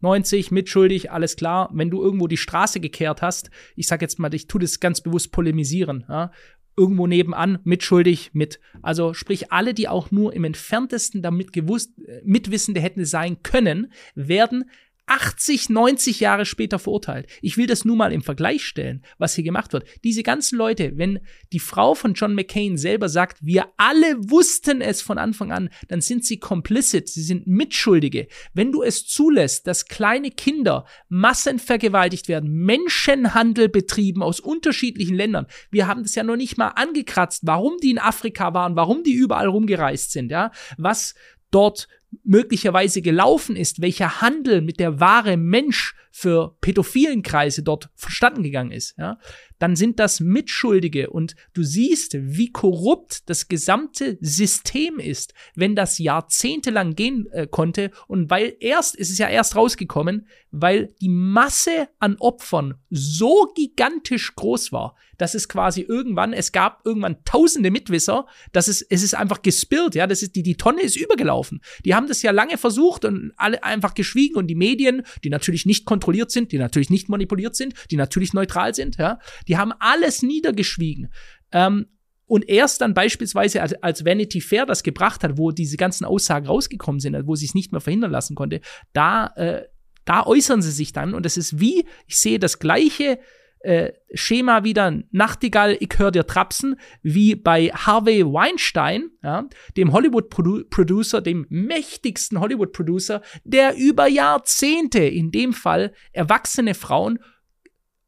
90, mitschuldig, alles klar. Wenn du irgendwo die Straße gekehrt hast, ich sag jetzt mal, ich tu das ganz bewusst polemisieren, ja, irgendwo nebenan, mitschuldig, mit. Also sprich, alle, die auch nur im entferntesten damit gewusst, äh, Mitwissende hätten sein können, werden 80, 90 Jahre später verurteilt. Ich will das nur mal im Vergleich stellen, was hier gemacht wird. Diese ganzen Leute, wenn die Frau von John McCain selber sagt, wir alle wussten es von Anfang an, dann sind sie complicit, sie sind Mitschuldige. Wenn du es zulässt, dass kleine Kinder massenvergewaltigt werden, Menschenhandel betrieben aus unterschiedlichen Ländern, wir haben das ja noch nicht mal angekratzt, warum die in Afrika waren, warum die überall rumgereist sind, ja, was dort möglicherweise gelaufen ist, welcher Handel mit der wahre Mensch für pädophilen Kreise dort verstanden gegangen ist, ja, dann sind das Mitschuldige und du siehst, wie korrupt das gesamte System ist, wenn das jahrzehntelang gehen äh, konnte und weil erst, es ist ja erst rausgekommen, weil die Masse an Opfern so gigantisch groß war, dass es quasi irgendwann, es gab irgendwann tausende Mitwisser, dass es, es ist einfach gespillt, ja, das ist, die, die Tonne ist übergelaufen. Die haben das ja lange versucht und alle einfach geschwiegen und die Medien, die natürlich nicht kontrolliert sind, die natürlich nicht manipuliert sind, die natürlich neutral sind, ja, die haben alles niedergeschwiegen. Ähm, und erst dann beispielsweise, als, als Vanity Fair das gebracht hat, wo diese ganzen Aussagen rausgekommen sind, wo sie es nicht mehr verhindern lassen konnte, da, äh, da äußern sie sich dann. Und es ist wie, ich sehe das gleiche äh, Schema wieder Nachtigall, ich höre dir trapsen, wie bei Harvey Weinstein, ja, dem Hollywood-Producer, dem mächtigsten Hollywood-Producer, der über Jahrzehnte, in dem Fall erwachsene Frauen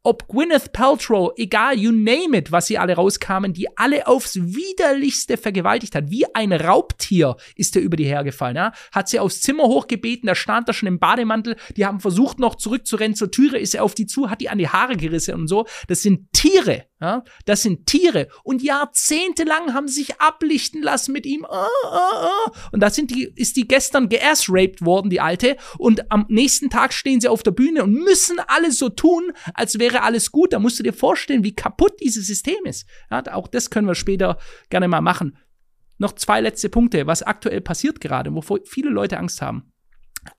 ob Gwyneth Paltrow, egal, you name it, was sie alle rauskamen, die alle aufs widerlichste vergewaltigt hat. Wie ein Raubtier ist er über die hergefallen, ja. Hat sie aufs Zimmer hochgebeten, da stand er schon im Bademantel, die haben versucht noch zurückzurennen zur Türe, ist er auf die zu, hat die an die Haare gerissen und so. Das sind Tiere, ja. Das sind Tiere. Und jahrzehntelang haben sich ablichten lassen mit ihm. Ah, ah, ah. Und da sind die, ist die gestern geass-raped worden, die Alte. Und am nächsten Tag stehen sie auf der Bühne und müssen alles so tun, als wäre wäre alles gut. Da musst du dir vorstellen, wie kaputt dieses System ist. Ja, auch das können wir später gerne mal machen. Noch zwei letzte Punkte, was aktuell passiert gerade, wovor viele Leute Angst haben.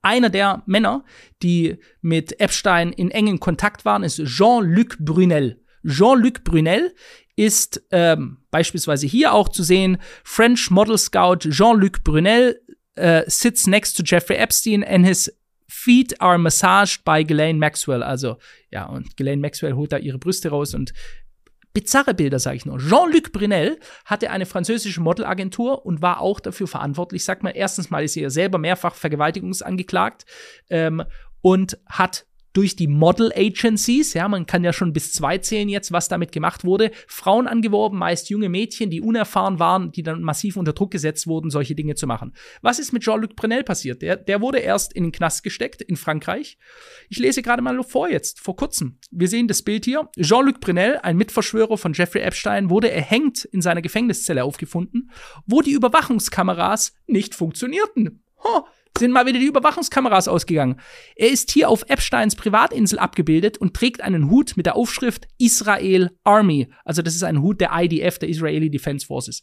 Einer der Männer, die mit Epstein in engem Kontakt waren, ist Jean-Luc Brunel. Jean-Luc Brunel ist ähm, beispielsweise hier auch zu sehen, French Model Scout Jean-Luc Brunel äh, sits next to Jeffrey Epstein and his Feet are massaged by Ghislaine Maxwell. Also, ja, und Ghislaine Maxwell holt da ihre Brüste raus und bizarre Bilder, sage ich nur. Jean-Luc Brunel hatte eine französische Modelagentur und war auch dafür verantwortlich. Sagt man, erstens mal ist er selber mehrfach vergewaltigungsangeklagt ähm, und hat durch die Model Agencies, ja, man kann ja schon bis zwei zählen jetzt, was damit gemacht wurde, Frauen angeworben, meist junge Mädchen, die unerfahren waren, die dann massiv unter Druck gesetzt wurden, solche Dinge zu machen. Was ist mit Jean-Luc Brunel passiert? Der, der wurde erst in den Knast gesteckt in Frankreich. Ich lese gerade mal vor jetzt, vor kurzem. Wir sehen das Bild hier. Jean-Luc Brunel, ein Mitverschwörer von Jeffrey Epstein, wurde erhängt in seiner Gefängniszelle aufgefunden, wo die Überwachungskameras nicht funktionierten. Huh sind mal wieder die Überwachungskameras ausgegangen. Er ist hier auf Epsteins Privatinsel abgebildet und trägt einen Hut mit der Aufschrift Israel Army. Also das ist ein Hut der IDF, der Israeli Defense Forces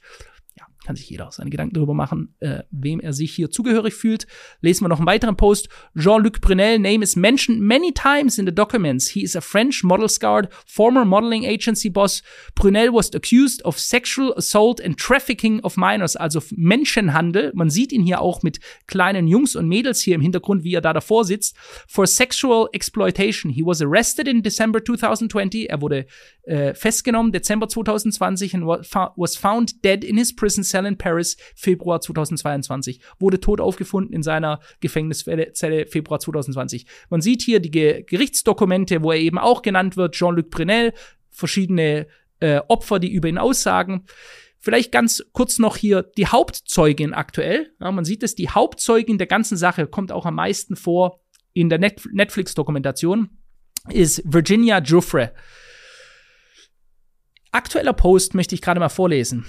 kann sich jeder seine Gedanken darüber machen, äh, wem er sich hier zugehörig fühlt. Lesen wir noch einen weiteren Post. Jean-Luc Brunel name is mentioned many times in the documents. He is a French model scout, former modeling agency boss. Brunel was accused of sexual assault and trafficking of minors, also Menschenhandel. Man sieht ihn hier auch mit kleinen Jungs und Mädels hier im Hintergrund, wie er da davor sitzt. For sexual exploitation. He was arrested in December 2020. Er wurde äh, festgenommen Dezember 2020 and was found dead in his prison cell in Paris, Februar 2022. Wurde tot aufgefunden in seiner Gefängniszelle Februar 2020. Man sieht hier die Ge Gerichtsdokumente, wo er eben auch genannt wird, Jean-Luc Brunel, verschiedene äh, Opfer, die über ihn aussagen. Vielleicht ganz kurz noch hier die Hauptzeugin aktuell. Ja, man sieht es, die Hauptzeugin der ganzen Sache kommt auch am meisten vor in der Net Netflix-Dokumentation, ist Virginia Giuffre. Aktueller Post möchte ich gerade mal vorlesen.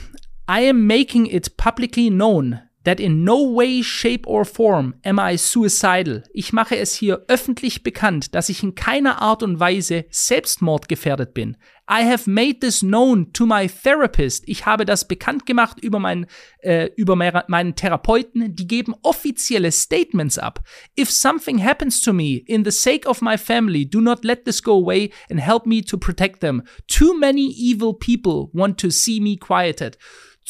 I am making it publicly known that in no way, shape or form am I suicidal. Ich mache es hier öffentlich bekannt, dass ich in keiner Art und Weise selbstmordgefährdet bin. I have made this known to my therapist. Ich habe das bekannt gemacht über, mein, äh, über meinen Therapeuten. Die geben offizielle Statements ab. If something happens to me in the sake of my family, do not let this go away and help me to protect them. Too many evil people want to see me quieted.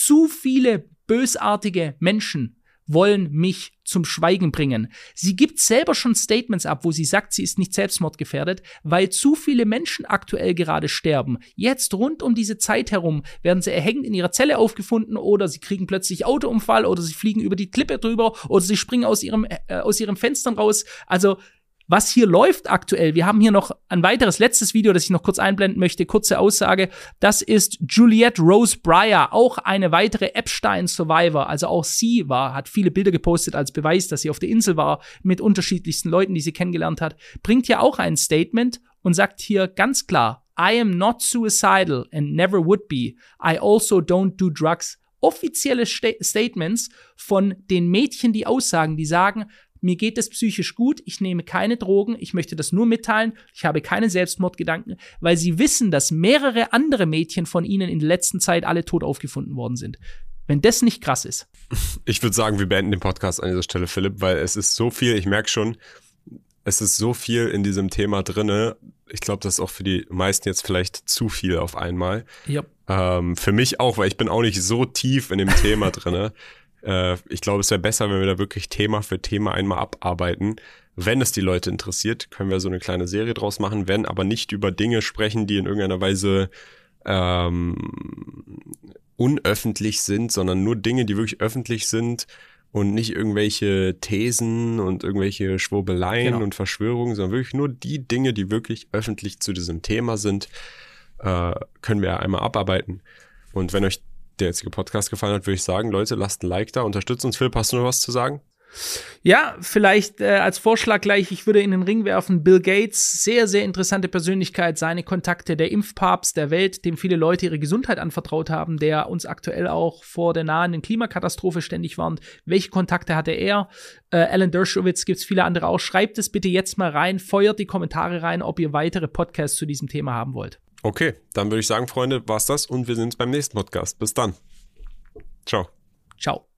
Zu viele bösartige Menschen wollen mich zum Schweigen bringen. Sie gibt selber schon Statements ab, wo sie sagt, sie ist nicht selbstmordgefährdet, weil zu viele Menschen aktuell gerade sterben. Jetzt rund um diese Zeit herum werden sie erhängt in ihrer Zelle aufgefunden oder sie kriegen plötzlich Autounfall oder sie fliegen über die Klippe drüber oder sie springen aus ihrem äh, aus ihren Fenstern raus. Also was hier läuft aktuell, wir haben hier noch ein weiteres letztes Video, das ich noch kurz einblenden möchte, kurze Aussage. Das ist Juliette Rose Breyer, auch eine weitere Epstein-Survivor. Also auch sie war, hat viele Bilder gepostet als Beweis, dass sie auf der Insel war mit unterschiedlichsten Leuten, die sie kennengelernt hat. Bringt ja auch ein Statement und sagt hier ganz klar, I am not suicidal and never would be. I also don't do drugs offizielle St Statements von den Mädchen, die aussagen, die sagen, mir geht es psychisch gut, ich nehme keine Drogen, ich möchte das nur mitteilen, ich habe keine Selbstmordgedanken, weil sie wissen, dass mehrere andere Mädchen von ihnen in der letzten Zeit alle tot aufgefunden worden sind. Wenn das nicht krass ist. Ich würde sagen, wir beenden den Podcast an dieser Stelle, Philipp, weil es ist so viel, ich merke schon, es ist so viel in diesem Thema drinne. Ich glaube, das ist auch für die meisten jetzt vielleicht zu viel auf einmal. Ja. Ähm, für mich auch, weil ich bin auch nicht so tief in dem Thema drinne. Äh, ich glaube, es wäre besser, wenn wir da wirklich Thema für Thema einmal abarbeiten. Wenn es die Leute interessiert, können wir so eine kleine Serie draus machen, wenn aber nicht über Dinge sprechen, die in irgendeiner Weise ähm, unöffentlich sind, sondern nur Dinge, die wirklich öffentlich sind und nicht irgendwelche Thesen und irgendwelche Schwurbeleien genau. und Verschwörungen, sondern wirklich nur die Dinge, die wirklich öffentlich zu diesem Thema sind, äh, können wir einmal abarbeiten. Und wenn euch der jetzige Podcast gefallen hat, würde ich sagen, Leute, lasst ein Like da, unterstützt uns. Philipp, hast du noch was zu sagen? Ja, vielleicht äh, als Vorschlag gleich, ich würde in den Ring werfen, Bill Gates, sehr, sehr interessante Persönlichkeit, seine Kontakte, der Impfpapst der Welt, dem viele Leute ihre Gesundheit anvertraut haben, der uns aktuell auch vor der nahenden Klimakatastrophe ständig warnt. Welche Kontakte hatte er? Äh, Alan Dershowitz, gibt's viele andere auch. Schreibt es bitte jetzt mal rein, feuert die Kommentare rein, ob ihr weitere Podcasts zu diesem Thema haben wollt. Okay, dann würde ich sagen, Freunde, war's das und wir sehen uns beim nächsten Podcast. Bis dann. Ciao. Ciao.